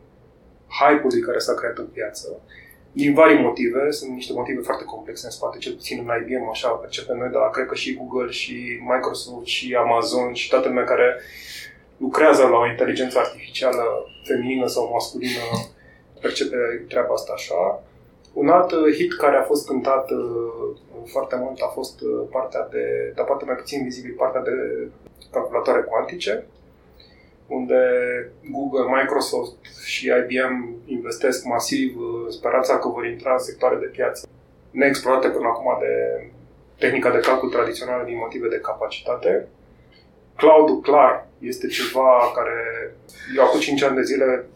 hype-ului care s-a creat în piață din vari motive, sunt niște motive foarte complexe în spate, cel puțin în IBM, așa percepem noi, dar cred că și Google, și Microsoft, și Amazon, și toată lumea care lucrează la o inteligență artificială feminină sau masculină percepe treaba asta așa. Un alt uh, hit care a fost cântat uh, foarte mult a fost uh, partea de, dar poate mai puțin vizibil, partea de calculatoare cuantice, unde Google, Microsoft și IBM investesc masiv speranța că vor intra în sectoare de piață neexplorate până acum de tehnica de calcul tradițională din motive de capacitate. Cloud-ul, clar, este ceva care eu acum 5 ani de zile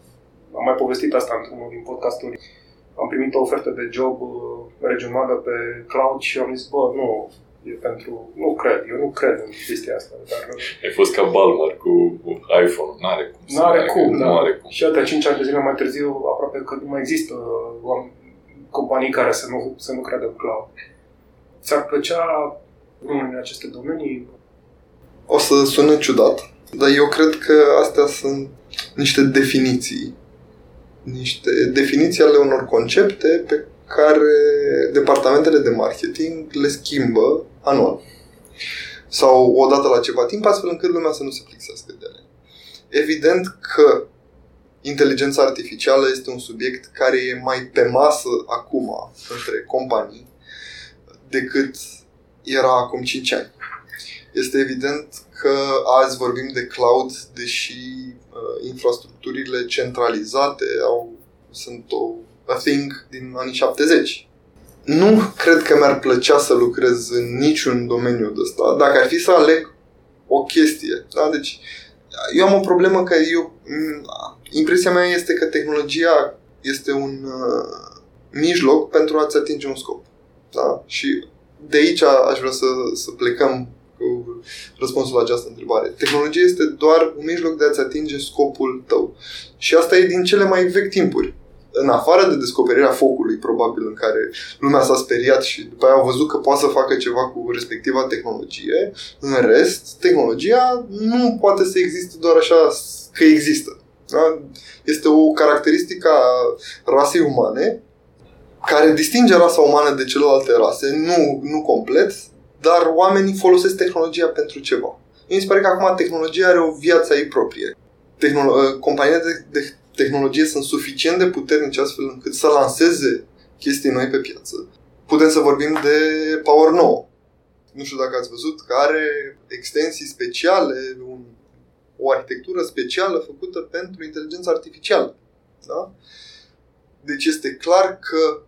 am mai povestit asta într-unul din podcasturi. Am primit o ofertă de job uh, regională pe cloud și am zis, bă, nu, e pentru... Nu cred, eu nu cred în chestia asta. Dar... Ai fost ca Balmar cu iPhone, n-are cum. N-are cum, da. Nu are cum. Și atâta 5 ani de zile mai târziu, aproape că nu mai există companii care să nu, să nu creadă în cloud. Ți-ar plăcea unul din aceste domenii? O să sună ciudat, dar eu cred că astea sunt niște definiții. Niște definiții ale unor concepte pe care departamentele de marketing le schimbă anual. Sau odată la ceva timp, astfel încât lumea să nu se plictisească de ele. Evident că inteligența artificială este un subiect care e mai pe masă acum între companii decât era acum 5 ani. Este evident că azi vorbim de cloud, deși uh, infrastructurile centralizate au, sunt o a thing din anii 70. Nu cred că mi-ar plăcea să lucrez în niciun domeniu de ăsta. Dacă ar fi să aleg o chestie, da? Deci, eu am o problemă că eu... Impresia mea este că tehnologia este un uh, mijloc pentru a-ți atinge un scop. Da? Și de aici aș vrea să, să plecăm cu răspunsul la această întrebare. Tehnologia este doar un mijloc de a-ți atinge scopul tău. Și asta e din cele mai vechi timpuri în afară de descoperirea focului, probabil, în care lumea s-a speriat și după aia au văzut că poate să facă ceva cu respectiva tehnologie, în rest, tehnologia nu poate să existe doar așa că există. Da? Este o caracteristică a rasei umane care distinge rasa umană de celelalte rase, nu, nu complet, dar oamenii folosesc tehnologia pentru ceva. Mi se pare că acum tehnologia are o viață ei proprie. Tehnolo- companiile de, de tehnologie sunt suficient de puternice astfel încât să lanseze chestii noi pe piață. Putem să vorbim de Power 9. Nu știu dacă ați văzut, că are extensii speciale, un, o arhitectură specială făcută pentru inteligența artificială. Da? Deci este clar că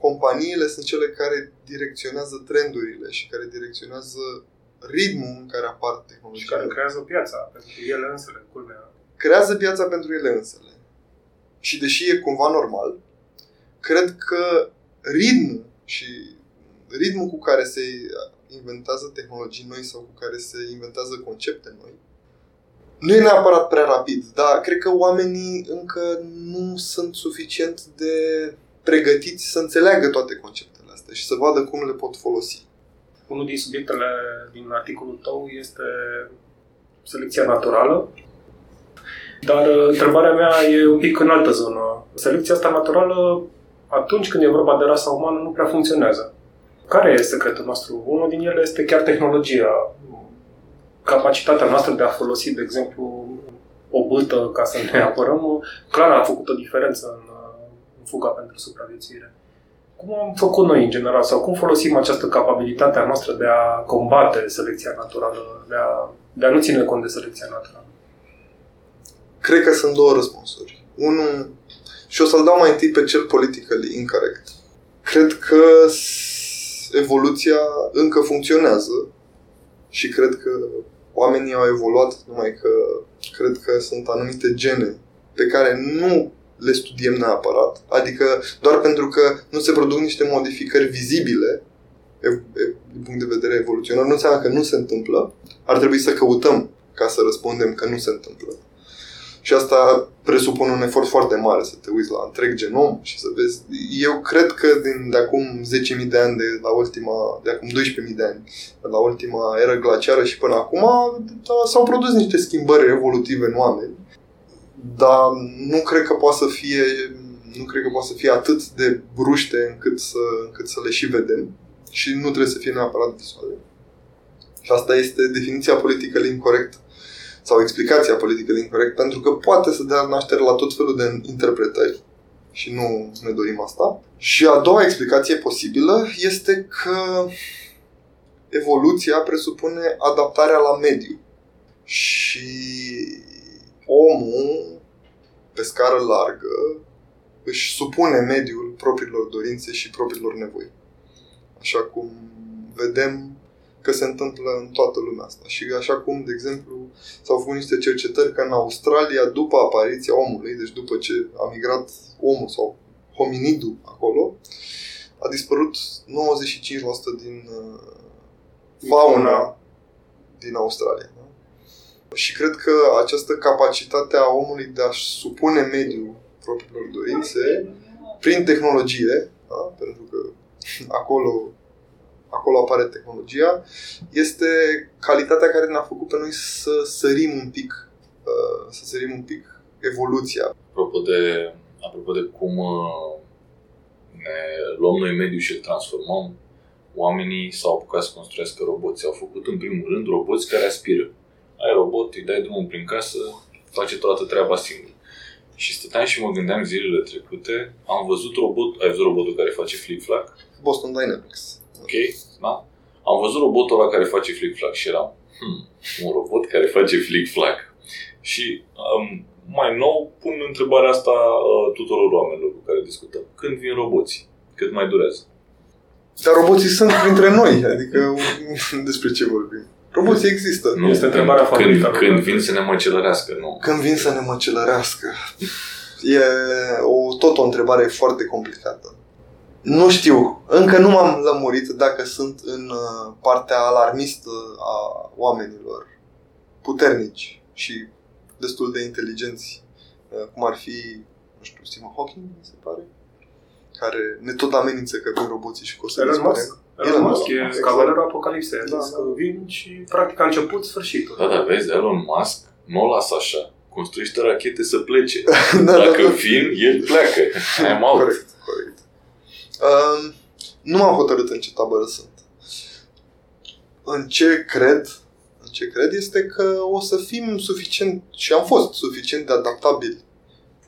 companiile sunt cele care direcționează trendurile și care direcționează ritmul în care apar tehnologia. Și care creează piața pentru ele însele, culmea. Creează piața pentru ele însele. Și deși e cumva normal, cred că ritmul și ritmul cu care se inventează tehnologii noi sau cu care se inventează concepte noi, nu e neapărat prea rapid, dar cred că oamenii încă nu sunt suficient de pregătiți să înțeleagă toate conceptele astea și să vadă cum le pot folosi. Unul din subiectele din articolul tău este selecția naturală, dar uh, întrebarea mea e un pic în altă zonă. Selecția asta naturală, atunci când e vorba de rasa umană, nu prea funcționează. Care e secretul nostru? Unul din ele este chiar tehnologia. Capacitatea noastră de a folosi, de exemplu, o bâtă ca să ne apărăm, clar a făcut o diferență în, în fuga pentru supraviețuire. Cum am făcut noi în general sau cum folosim această capabilitate a noastră de a combate selecția naturală, de a, de a nu ține cont de selecția naturală? Cred că sunt două răspunsuri. Unul, și o să-l dau mai întâi pe cel politically incorrect. Cred că evoluția încă funcționează și cred că oamenii au evoluat, numai că cred că sunt anumite gene pe care nu le studiem neapărat, adică doar pentru că nu se produc niște modificări vizibile din punct de vedere evoluționar, nu înseamnă că nu se întâmplă, ar trebui să căutăm ca să răspundem că nu se întâmplă. Și asta presupune un efort foarte mare să te uiți la întreg genom și să vezi. Eu cred că din, de acum 10.000 de ani, de la ultima, de acum 12.000 de ani, de la ultima era glaciară și până acum, da, s-au produs niște schimbări evolutive în oameni. Dar nu cred că poate să fie nu cred că poate să fie atât de bruște încât să, încât să le și vedem și nu trebuie să fie neapărat vizuale. Și asta este definiția politică incorrectă sau explicația politică incorrect, pentru că poate să dea naștere la tot felul de interpretări și nu ne dorim asta. Și a doua explicație posibilă este că evoluția presupune adaptarea la mediu. Și omul, pe scară largă, își supune mediul propriilor dorințe și propriilor nevoi. Așa cum vedem că se întâmplă în toată lumea asta. Și așa cum, de exemplu, s-au făcut niște cercetări că în Australia, după apariția omului, deci după ce a migrat omul sau hominidul acolo, a dispărut 95% din uh, fauna din Australia. Da? Și cred că această capacitate a omului de a-și supune mediul propriilor dorințe prin tehnologie, da? pentru că acolo acolo apare tehnologia, este calitatea care ne-a făcut pe noi să sărim un pic, uh, să sărim un pic evoluția. Apropo de, apropo de cum uh, ne luăm noi mediul și îl transformăm, oamenii s-au apucat să construiască roboți. Au făcut în primul rând roboți care aspiră. Ai robot, îi dai drumul prin casă, face toată treaba singur. Și stăteam și mă gândeam zilele trecute, am văzut robot, ai văzut robotul care face flip-flac? Boston Dynamics ok, da? Am văzut robotul ăla care face flick-flack și eram, hmm, un robot care face flick-flack. Și um, mai nou pun întrebarea asta uh, tuturor oamenilor cu care discutăm. Când vin roboții? Cât mai durează? Dar roboții sunt printre noi, adică despre ce vorbim. Roboții există. Nu, este întrebarea când, când vin să ne măcelărească, nu. Când vin să ne măcelărească. E o, tot o întrebare foarte complicată. Nu știu. Încă nu m-am lămurit dacă sunt în uh, partea alarmistă a oamenilor puternici și destul de inteligenți, uh, cum ar fi, nu știu, Stephen Hawking, mi se pare, care ne tot amenință că vin roboții și că o să Elon Musk. Elon Musk e exact. cavalerul apocalipsei. Da, da. că vin și practic a început sfârșitul. Da, da, vezi, Elon Musk nu o lasă așa. Construiește rachete să plece. da, Dacă da, da. vin, el pleacă. I'm out. Corect, corect. Uh, nu m-am hotărât în ce tabără sunt. În ce cred, în ce cred este că o să fim suficient, și am fost suficient de adaptabili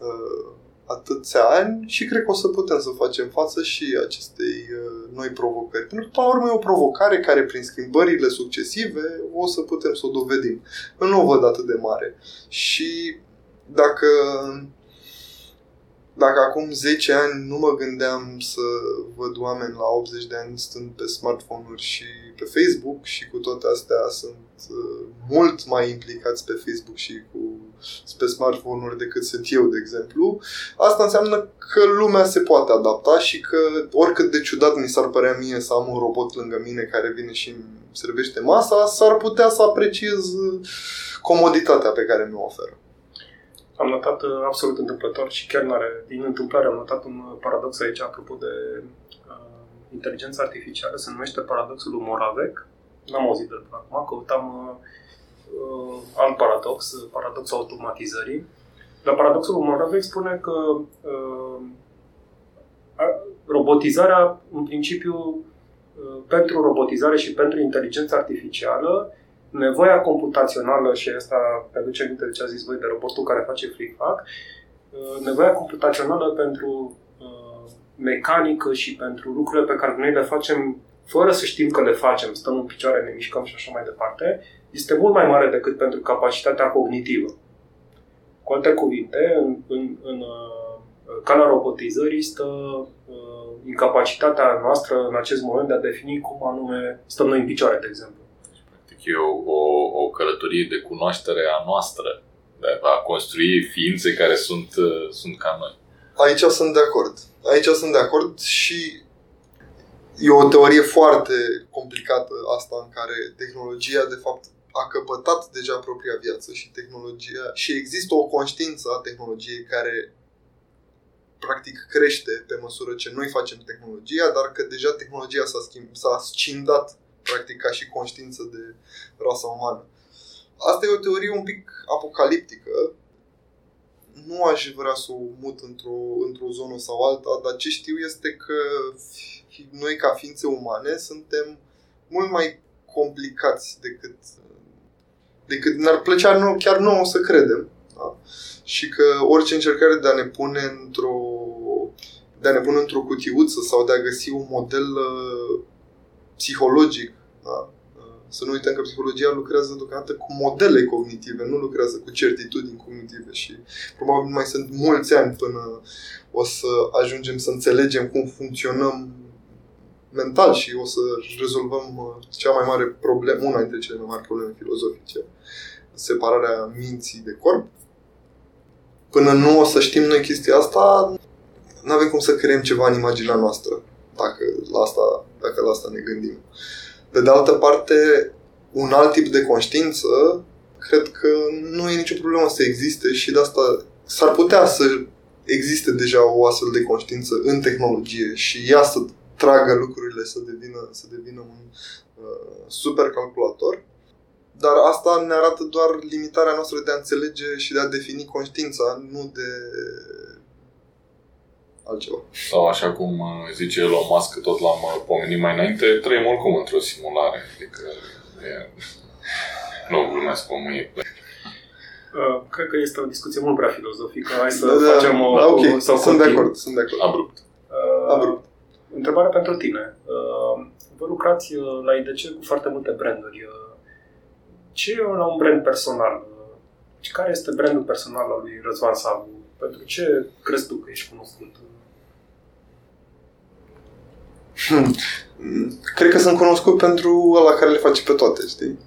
uh, atâția ani și cred că o să putem să facem față și acestei uh, noi provocări. Pentru că, până la urmă, e o provocare care, prin schimbările succesive, o să putem să o dovedim. Nu o văd atât de mare. Și dacă dacă acum 10 ani nu mă gândeam să văd oameni la 80 de ani stând pe smartphone-uri și pe Facebook și cu toate astea sunt uh, mult mai implicați pe Facebook și cu, pe smartphone-uri decât sunt eu, de exemplu, asta înseamnă că lumea se poate adapta și că oricât de ciudat mi s-ar părea mie să am un robot lângă mine care vine și îmi servește masa, s-ar putea să apreciez comoditatea pe care mi-o oferă am notat uh, absolut întâmplător și chiar n-are, din întâmplare am notat un uh, paradox aici apropo de uh, inteligența artificială, se numește paradoxul lui Moravec. N-am auzit de până acum, căutam uh, uh, alt paradox, paradoxul automatizării. Dar paradoxul lui Moravec spune că uh, robotizarea, în principiu, uh, pentru robotizare și pentru inteligența artificială, nevoia computațională, și asta pe aduce aminte de ce a zis voi de robotul care face flick-flack, uh, nevoia computațională pentru uh, mecanică și pentru lucrurile pe care noi le facem fără să știm că le facem, stăm în picioare, ne mișcăm și așa mai departe, este mult mai mare decât pentru capacitatea cognitivă. Cu alte cuvinte, în, în, în uh, calea robotizării stă uh, incapacitatea noastră în acest moment de a defini cum anume stăm noi în picioare, de exemplu e o, o, o călătorie de cunoaștere a noastră, de a construi ființe care sunt, uh, sunt ca noi. Aici sunt de acord. Aici sunt de acord și e o teorie foarte complicată asta în care tehnologia de fapt a căpătat deja propria viață și tehnologia și există o conștiință a tehnologiei care practic crește pe măsură ce noi facem tehnologia, dar că deja tehnologia s-a, schimb, s-a scindat practic ca și conștiință de rasa umană. Asta e o teorie un pic apocaliptică. Nu aș vrea să o mut într-o, într-o zonă sau alta, dar ce știu este că noi ca ființe umane suntem mult mai complicați decât decât ne-ar plăcea nu, chiar nouă să credem. Da? Și că orice încercare de a ne pune într-o de a ne pune într-o cutiuță sau de a găsi un model uh, psihologic. Da? Să nu uităm că psihologia lucrează deocamdată cu modele cognitive, nu lucrează cu certitudini cognitive și probabil mai sunt mulți ani până o să ajungem să înțelegem cum funcționăm mental și o să rezolvăm uh, cea mai mare problemă, una dintre cele mai mari probleme filozofice, separarea minții de corp. Până nu o să știm noi chestia asta, nu avem cum să creăm ceva în imaginea noastră dacă la asta, dacă la asta ne gândim. Pe de altă parte, un alt tip de conștiință, cred că nu e nicio problemă să existe și de asta s-ar putea să existe deja o astfel de conștiință în tehnologie și ea să tragă lucrurile să devină, să devină un uh, supercalculator. Dar asta ne arată doar limitarea noastră de a înțelege și de a defini conștiința, nu de altceva. Sau așa cum uh, zice Elon Musk, tot l-am uh, pomenit mai înainte, trăim oricum într-o simulare. Adică e... nu glumesc cu mâine. Uh, cred că este o discuție mult prea filozofică. Hai să da, da, facem o... Da, ok, sau sunt de acord, sunt de acord. Abrupt. Uh, Abrupt. Întrebare pentru tine. Uh, vă lucrați uh, la IDC cu foarte multe branduri. Ce e la un brand personal? Care este brandul personal al lui Răzvan Savu? Pentru ce crezi tu că ești cunoscut Hmm. Cred că sunt cunoscut pentru ăla care le face pe toate, știi?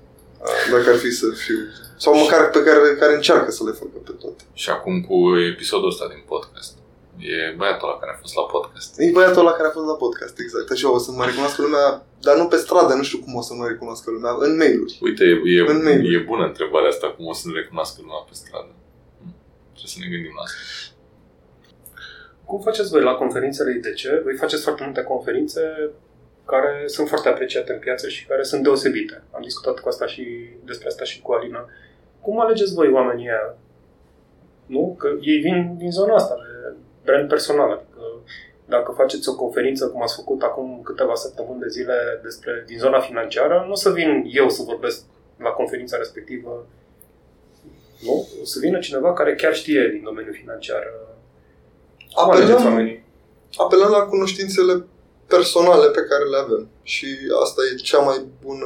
Dacă ar fi să fiu... Sau măcar pe care, care încearcă să le facă pe toate. Și acum cu episodul ăsta din podcast. E băiatul ăla care a fost la podcast. E băiatul ăla care a fost la podcast, exact. Așa o să mă recunoască lumea, dar nu pe stradă, nu știu cum o să mă recunoască lumea, în mail-uri. Uite, e, e, în mail e bună întrebarea asta, cum o să ne recunoască lumea pe stradă. Ce să ne gândim la asta. Cum faceți voi la conferințele IDC? Voi faceți foarte multe conferințe care sunt foarte apreciate în piață și care sunt deosebite. Am discutat cu asta și despre asta și cu Alina. Cum alegeți voi oamenii ăia? Nu? Că ei vin din zona asta de brand personal. Adică dacă faceți o conferință, cum ați făcut acum câteva săptămâni de zile despre, din zona financiară, nu o să vin eu să vorbesc la conferința respectivă. Nu? O să vină cineva care chiar știe din domeniul financiar apelăm, apelăm la cunoștințele personale pe care le avem. Și asta e cea mai bună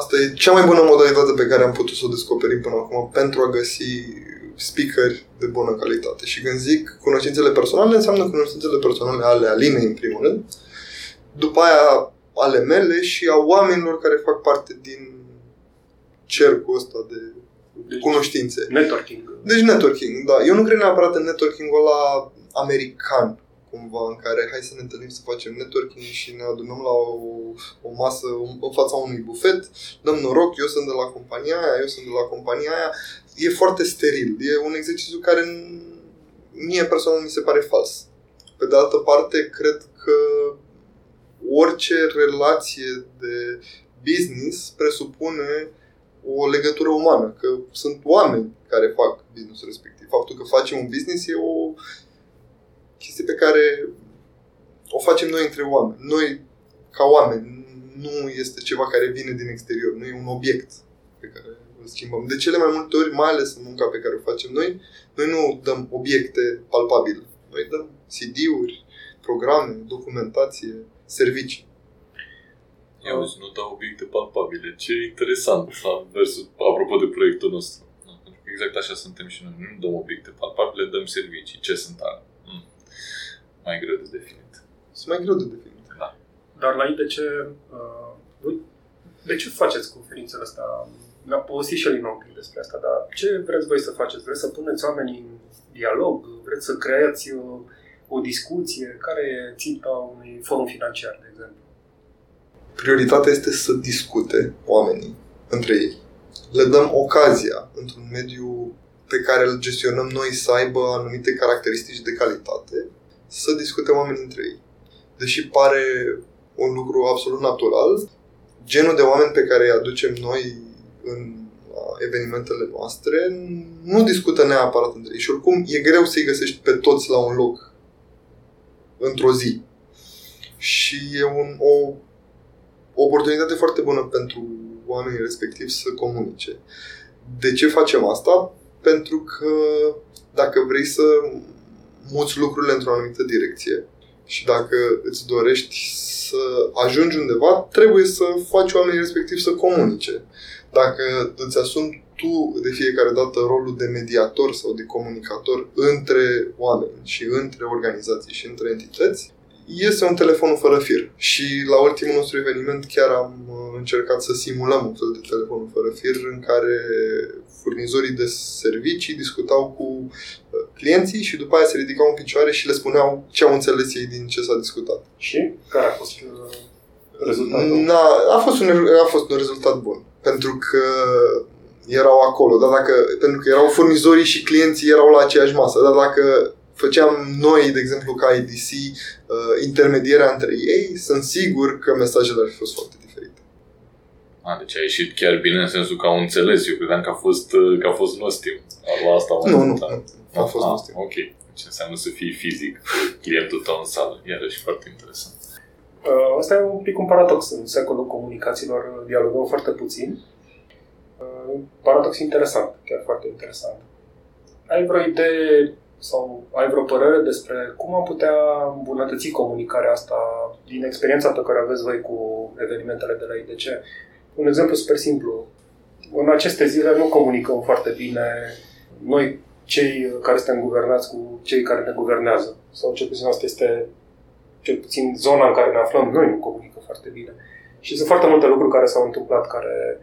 Asta e cea mai bună modalitate pe care am putut să o descoperim până acum pentru a găsi speakeri de bună calitate. Și când zic cunoștințele personale, înseamnă cunoștințele personale ale Alinei, în primul rând, după aia ale mele și a oamenilor care fac parte din cercul ăsta de deci, cunoștințe. Networking. Deci networking, da. Eu nu cred neapărat în networking-ul ăla american, cumva, în care hai să ne întâlnim să facem networking și ne adunăm la o, o masă în fața unui bufet, dăm noroc, eu sunt de la compania aia, eu sunt de la compania aia. E foarte steril. E un exercițiu care mie personal mi se pare fals. Pe de altă parte, cred că orice relație de business presupune o legătură umană, că sunt oameni care fac business respectiv. Faptul că facem un business e o chestie pe care o facem noi între oameni. Noi, ca oameni, nu este ceva care vine din exterior, nu e un obiect pe care îl schimbăm. De cele mai multe ori, mai ales în munca pe care o facem noi, noi nu dăm obiecte palpabile. Noi dăm CD-uri, programe, documentație, servicii. Eu auzi, nu dau obiecte palpabile. Ce interesant, versus, apropo de proiectul nostru. Exact așa suntem și noi. Nu dăm obiecte palpabile, dăm servicii. Ce sunt alea? mai greu de definit. Sunt mai greu de definit. Da. Dar la IDC, uh, de ce faceți conferințele astea? Ne-am povestit și Alina un pic despre asta, dar ce vreți voi să faceți? Vreți să puneți oamenii în dialog? Vreți să creați o, uh, o discuție? Care e ținta unui forum financiar, de exemplu? Prioritatea este să discute oamenii între ei. Le dăm ocazia, într-un mediu pe care îl gestionăm noi, să aibă anumite caracteristici de calitate să discute oamenii între ei. Deși pare un lucru absolut natural, genul de oameni pe care îi aducem noi în evenimentele noastre nu discută neapărat între ei și oricum e greu să-i găsești pe toți la un loc într-o zi. Și e un, o, o oportunitate foarte bună pentru oamenii respectivi să comunice. De ce facem asta? Pentru că dacă vrei să muți lucrurile într-o anumită direcție și dacă îți dorești să ajungi undeva, trebuie să faci oamenii respectiv să comunice. Dacă îți asumi tu de fiecare dată rolul de mediator sau de comunicator între oameni și între organizații și între entități, este un telefon fără fir. Și la ultimul nostru eveniment chiar am uh, încercat să simulăm un fel de telefon fără fir în care furnizorii de servicii discutau cu uh, clienții și după aia se ridicau în picioare și le spuneau ce au înțeles ei din ce s-a discutat. Și care a fost uh, rezultatul? Na, a, fost un, a fost un rezultat bun. Pentru că erau acolo, dar dacă, pentru că erau furnizorii și clienții erau la aceeași masă, dar dacă făceam noi, de exemplu, ca IDC, uh, intermedierea între ei, sunt sigur că mesajele ar fi fost foarte diferite. A, deci a ieșit chiar bine în sensul că au înțeles. Eu credeam că a fost, uh, că a fost nostim. La asta nu, nu, nu, a fost ah, nostim. Ok. Deci înseamnă să fii fizic clientul tău în sală. Iarăși foarte interesant. Uh, asta e un pic un paradox. În secolul comunicațiilor dialogăm foarte puțin. Uh, paradox interesant, chiar foarte interesant. Ai vreo idee sau ai vreo părere despre cum am putea îmbunătăți comunicarea asta din experiența pe care aveți voi cu evenimentele de la IDC? Un exemplu super simplu. În aceste zile nu comunicăm foarte bine noi, cei care suntem guvernați, cu cei care ne guvernează. Sau cel puțin asta este cel puțin zona în care ne aflăm, noi nu comunicăm foarte bine. Și sunt foarte multe lucruri care s-au întâmplat care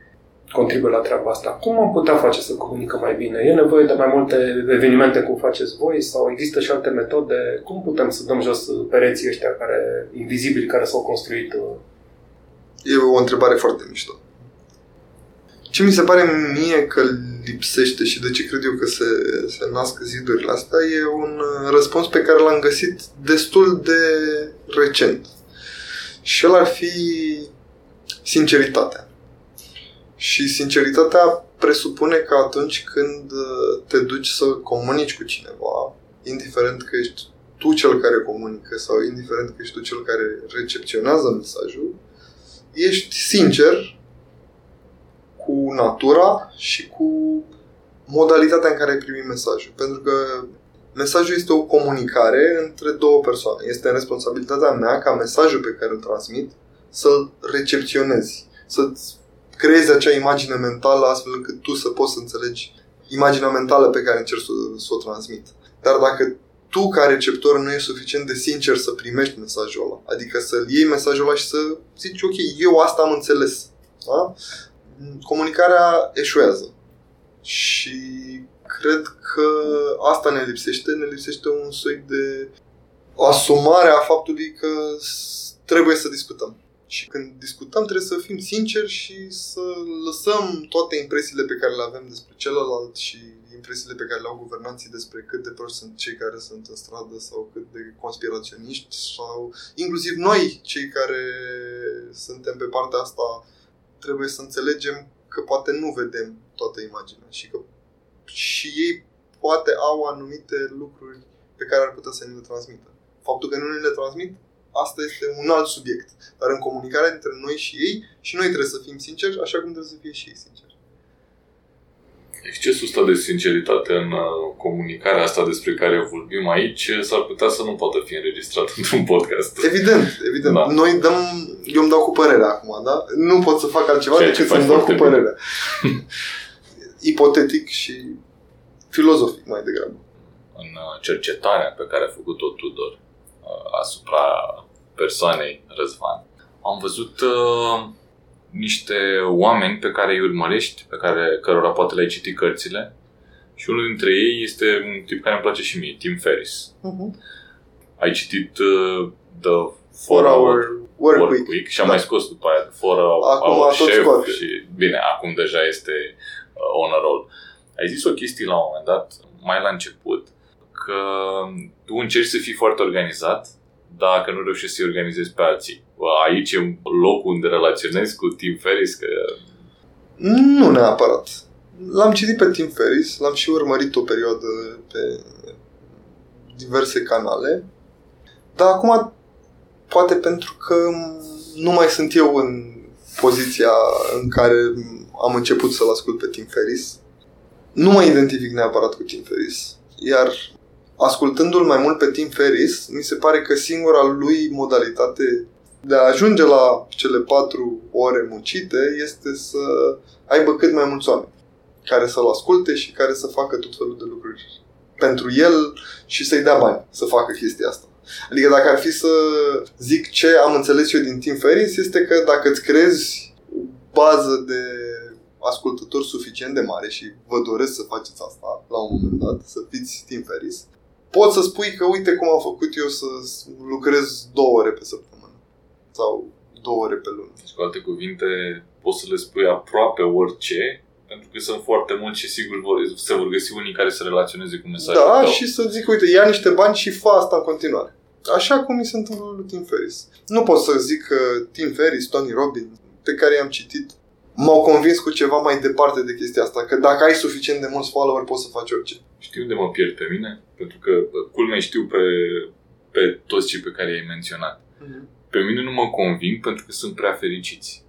contribuie la treaba asta. Cum am putea face să comunicăm mai bine? E nevoie de mai multe evenimente cum faceți voi sau există și alte metode? Cum putem să dăm jos pereții ăștia care, invizibili care s-au construit? Uh? E o întrebare foarte mișto. Ce mi se pare mie că lipsește și de ce cred eu că se, se nasc zidurile astea e un uh, răspuns pe care l-am găsit destul de recent. Și el ar fi sinceritatea. Și sinceritatea presupune că atunci când uh, te duci să comunici cu cineva, indiferent că ești tu cel care comunică sau indiferent că ești tu cel care recepționează mesajul, ești sincer cu natura și cu modalitatea în care ai primit mesajul. Pentru că Mesajul este o comunicare între două persoane. Este în responsabilitatea mea ca mesajul pe care îl transmit să-l recepționezi, să-ți creezi acea imagine mentală astfel încât tu să poți să înțelegi imaginea mentală pe care încerci să, să o transmit. Dar dacă tu ca receptor nu ești suficient de sincer să primești mesajul ăla, adică să-l iei mesajul ăla și să zici ok, eu asta am înțeles. Da? Comunicarea eșuează. Și cred că asta ne lipsește, ne lipsește un soi de asumare a faptului că trebuie să discutăm. Și când discutăm trebuie să fim sinceri și să lăsăm toate impresiile pe care le avem despre celălalt și impresiile pe care le au guvernanții despre cât de proști sunt cei care sunt în stradă sau cât de conspiraționiști sau inclusiv noi, cei care suntem pe partea asta, trebuie să înțelegem că poate nu vedem toată imaginea și că și ei poate au anumite lucruri pe care ar putea să ne le transmită. Faptul că nu ne le transmit, asta este un alt subiect. Dar în comunicarea dintre noi și ei, și noi trebuie să fim sinceri, așa cum trebuie să fie și ei sinceri. Excesul ăsta de sinceritate în uh, comunicarea asta despre care vorbim aici s-ar putea să nu poată fi înregistrat într-un podcast. Evident, evident. Da. Noi dăm, eu îmi dau cu părerea acum, da? Nu pot să fac altceva Ceea decât să-mi dau cu părerea. Ipotetic și filozofic mai degrabă. În uh, cercetarea pe care a făcut-o Tudor uh, asupra persoanei Răzvan, am văzut uh, niște oameni pe care îi urmărești, pe care, cărora poate le-ai citit cărțile și unul dintre ei este un tip care îmi place și mie, Tim Ferris. Uh-huh. Ai citit uh, The 4-Hour Work, work Week, week și am da. mai scos după aia The 4-Hour Chef și bine, acum deja este uh, on a roll. Ai zis o chestie la un moment dat, mai la început, că tu încerci să fii foarte organizat, dacă nu reușești să-i organizezi pe alții. Aici e locul unde relaționezi cu Tim Ferris? Că... Nu neapărat. L-am citit pe Tim Ferris, l-am și urmărit o perioadă pe diverse canale, dar acum poate pentru că nu mai sunt eu în poziția în care am început să-l ascult pe Tim Ferris. Nu mă identific neapărat cu Tim Ferris. Iar ascultându-l mai mult pe Tim Ferris, mi se pare că singura lui modalitate de a ajunge la cele patru ore muncite este să aibă cât mai mulți oameni care să-l asculte și care să facă tot felul de lucruri pentru el și să-i dea bani să facă chestia asta. Adică dacă ar fi să zic ce am înțeles eu din Tim Ferris, este că dacă îți crezi o bază de ascultători suficient de mare și vă doresc să faceți asta la un moment dat, să fiți Tim Ferris, poți să spui că uite cum am făcut eu să lucrez două ore pe săptămână sau două ore pe lună. Deci, cu alte cuvinte, poți să le spui aproape orice, pentru că sunt foarte mulți și sigur vor, se vor găsi unii care să relaționeze cu mesajul Da, tău. și să zic, uite, ia niște bani și fă asta în continuare. Așa cum mi se întâmplă lui Tim Ferris. Nu pot să zic că Tim Ferris, Tony Robbins, pe care i-am citit, m-au convins cu ceva mai departe de chestia asta. Că dacă ai suficient de mulți follower, poți să faci orice. Știu unde mă pierd pe mine? Pentru că culmea știu pe, pe toți cei pe care i-ai menționat. Uh-huh. Pe mine nu mă conving pentru că sunt prea fericiți.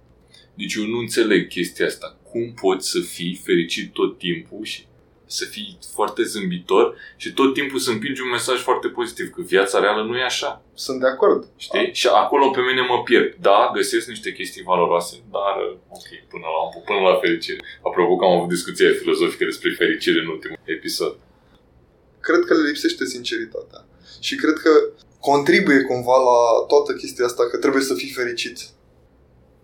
Deci eu nu înțeleg chestia asta. Cum poți să fii fericit tot timpul și să fii foarte zâmbitor și tot timpul să împingi un mesaj foarte pozitiv, că viața reală nu e așa. Sunt de acord. Știi? A. Și acolo pe mine mă pierd. Da, găsesc niște chestii valoroase, dar ok, până la, până la fericire. Apropo că am avut discuție filozofică despre fericire în ultimul episod. Cred că le lipsește sinceritatea. Și cred că contribuie cumva la toată chestia asta că trebuie să fii fericit.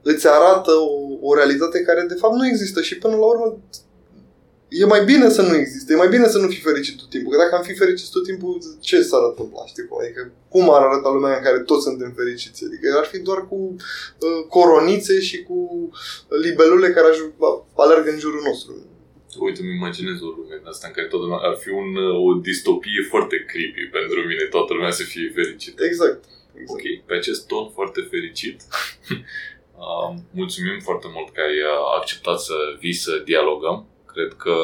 Îți arată o, o realitate care de fapt nu există și până la urmă e mai bine să nu existe, e mai bine să nu fii fericit tot timpul. Că dacă am fi fericit tot timpul, ce s-ar întâmpla, știi cum? Adică cum ar arăta lumea în care toți suntem fericiți? Adică ar fi doar cu uh, coronițe și cu libelule care aj- alergă în jurul nostru. Uite, îmi imaginez o lume asta în care toată lumea ar fi un, uh, o distopie foarte creepy pentru mine, toată lumea să fie fericită. Exact. exact. Ok, pe acest ton foarte fericit, uh, mulțumim foarte mult că ai uh, acceptat să vii să dialogăm Cred că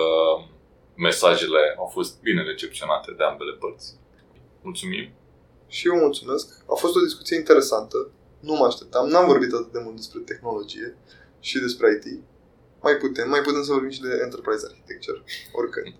mesajele au fost bine recepționate de ambele părți. Mulțumim! Și eu mulțumesc. A fost o discuție interesantă. Nu mă așteptam. N-am vorbit atât de mult despre tehnologie și despre IT. Mai putem, mai putem să vorbim și de enterprise architecture, oricând.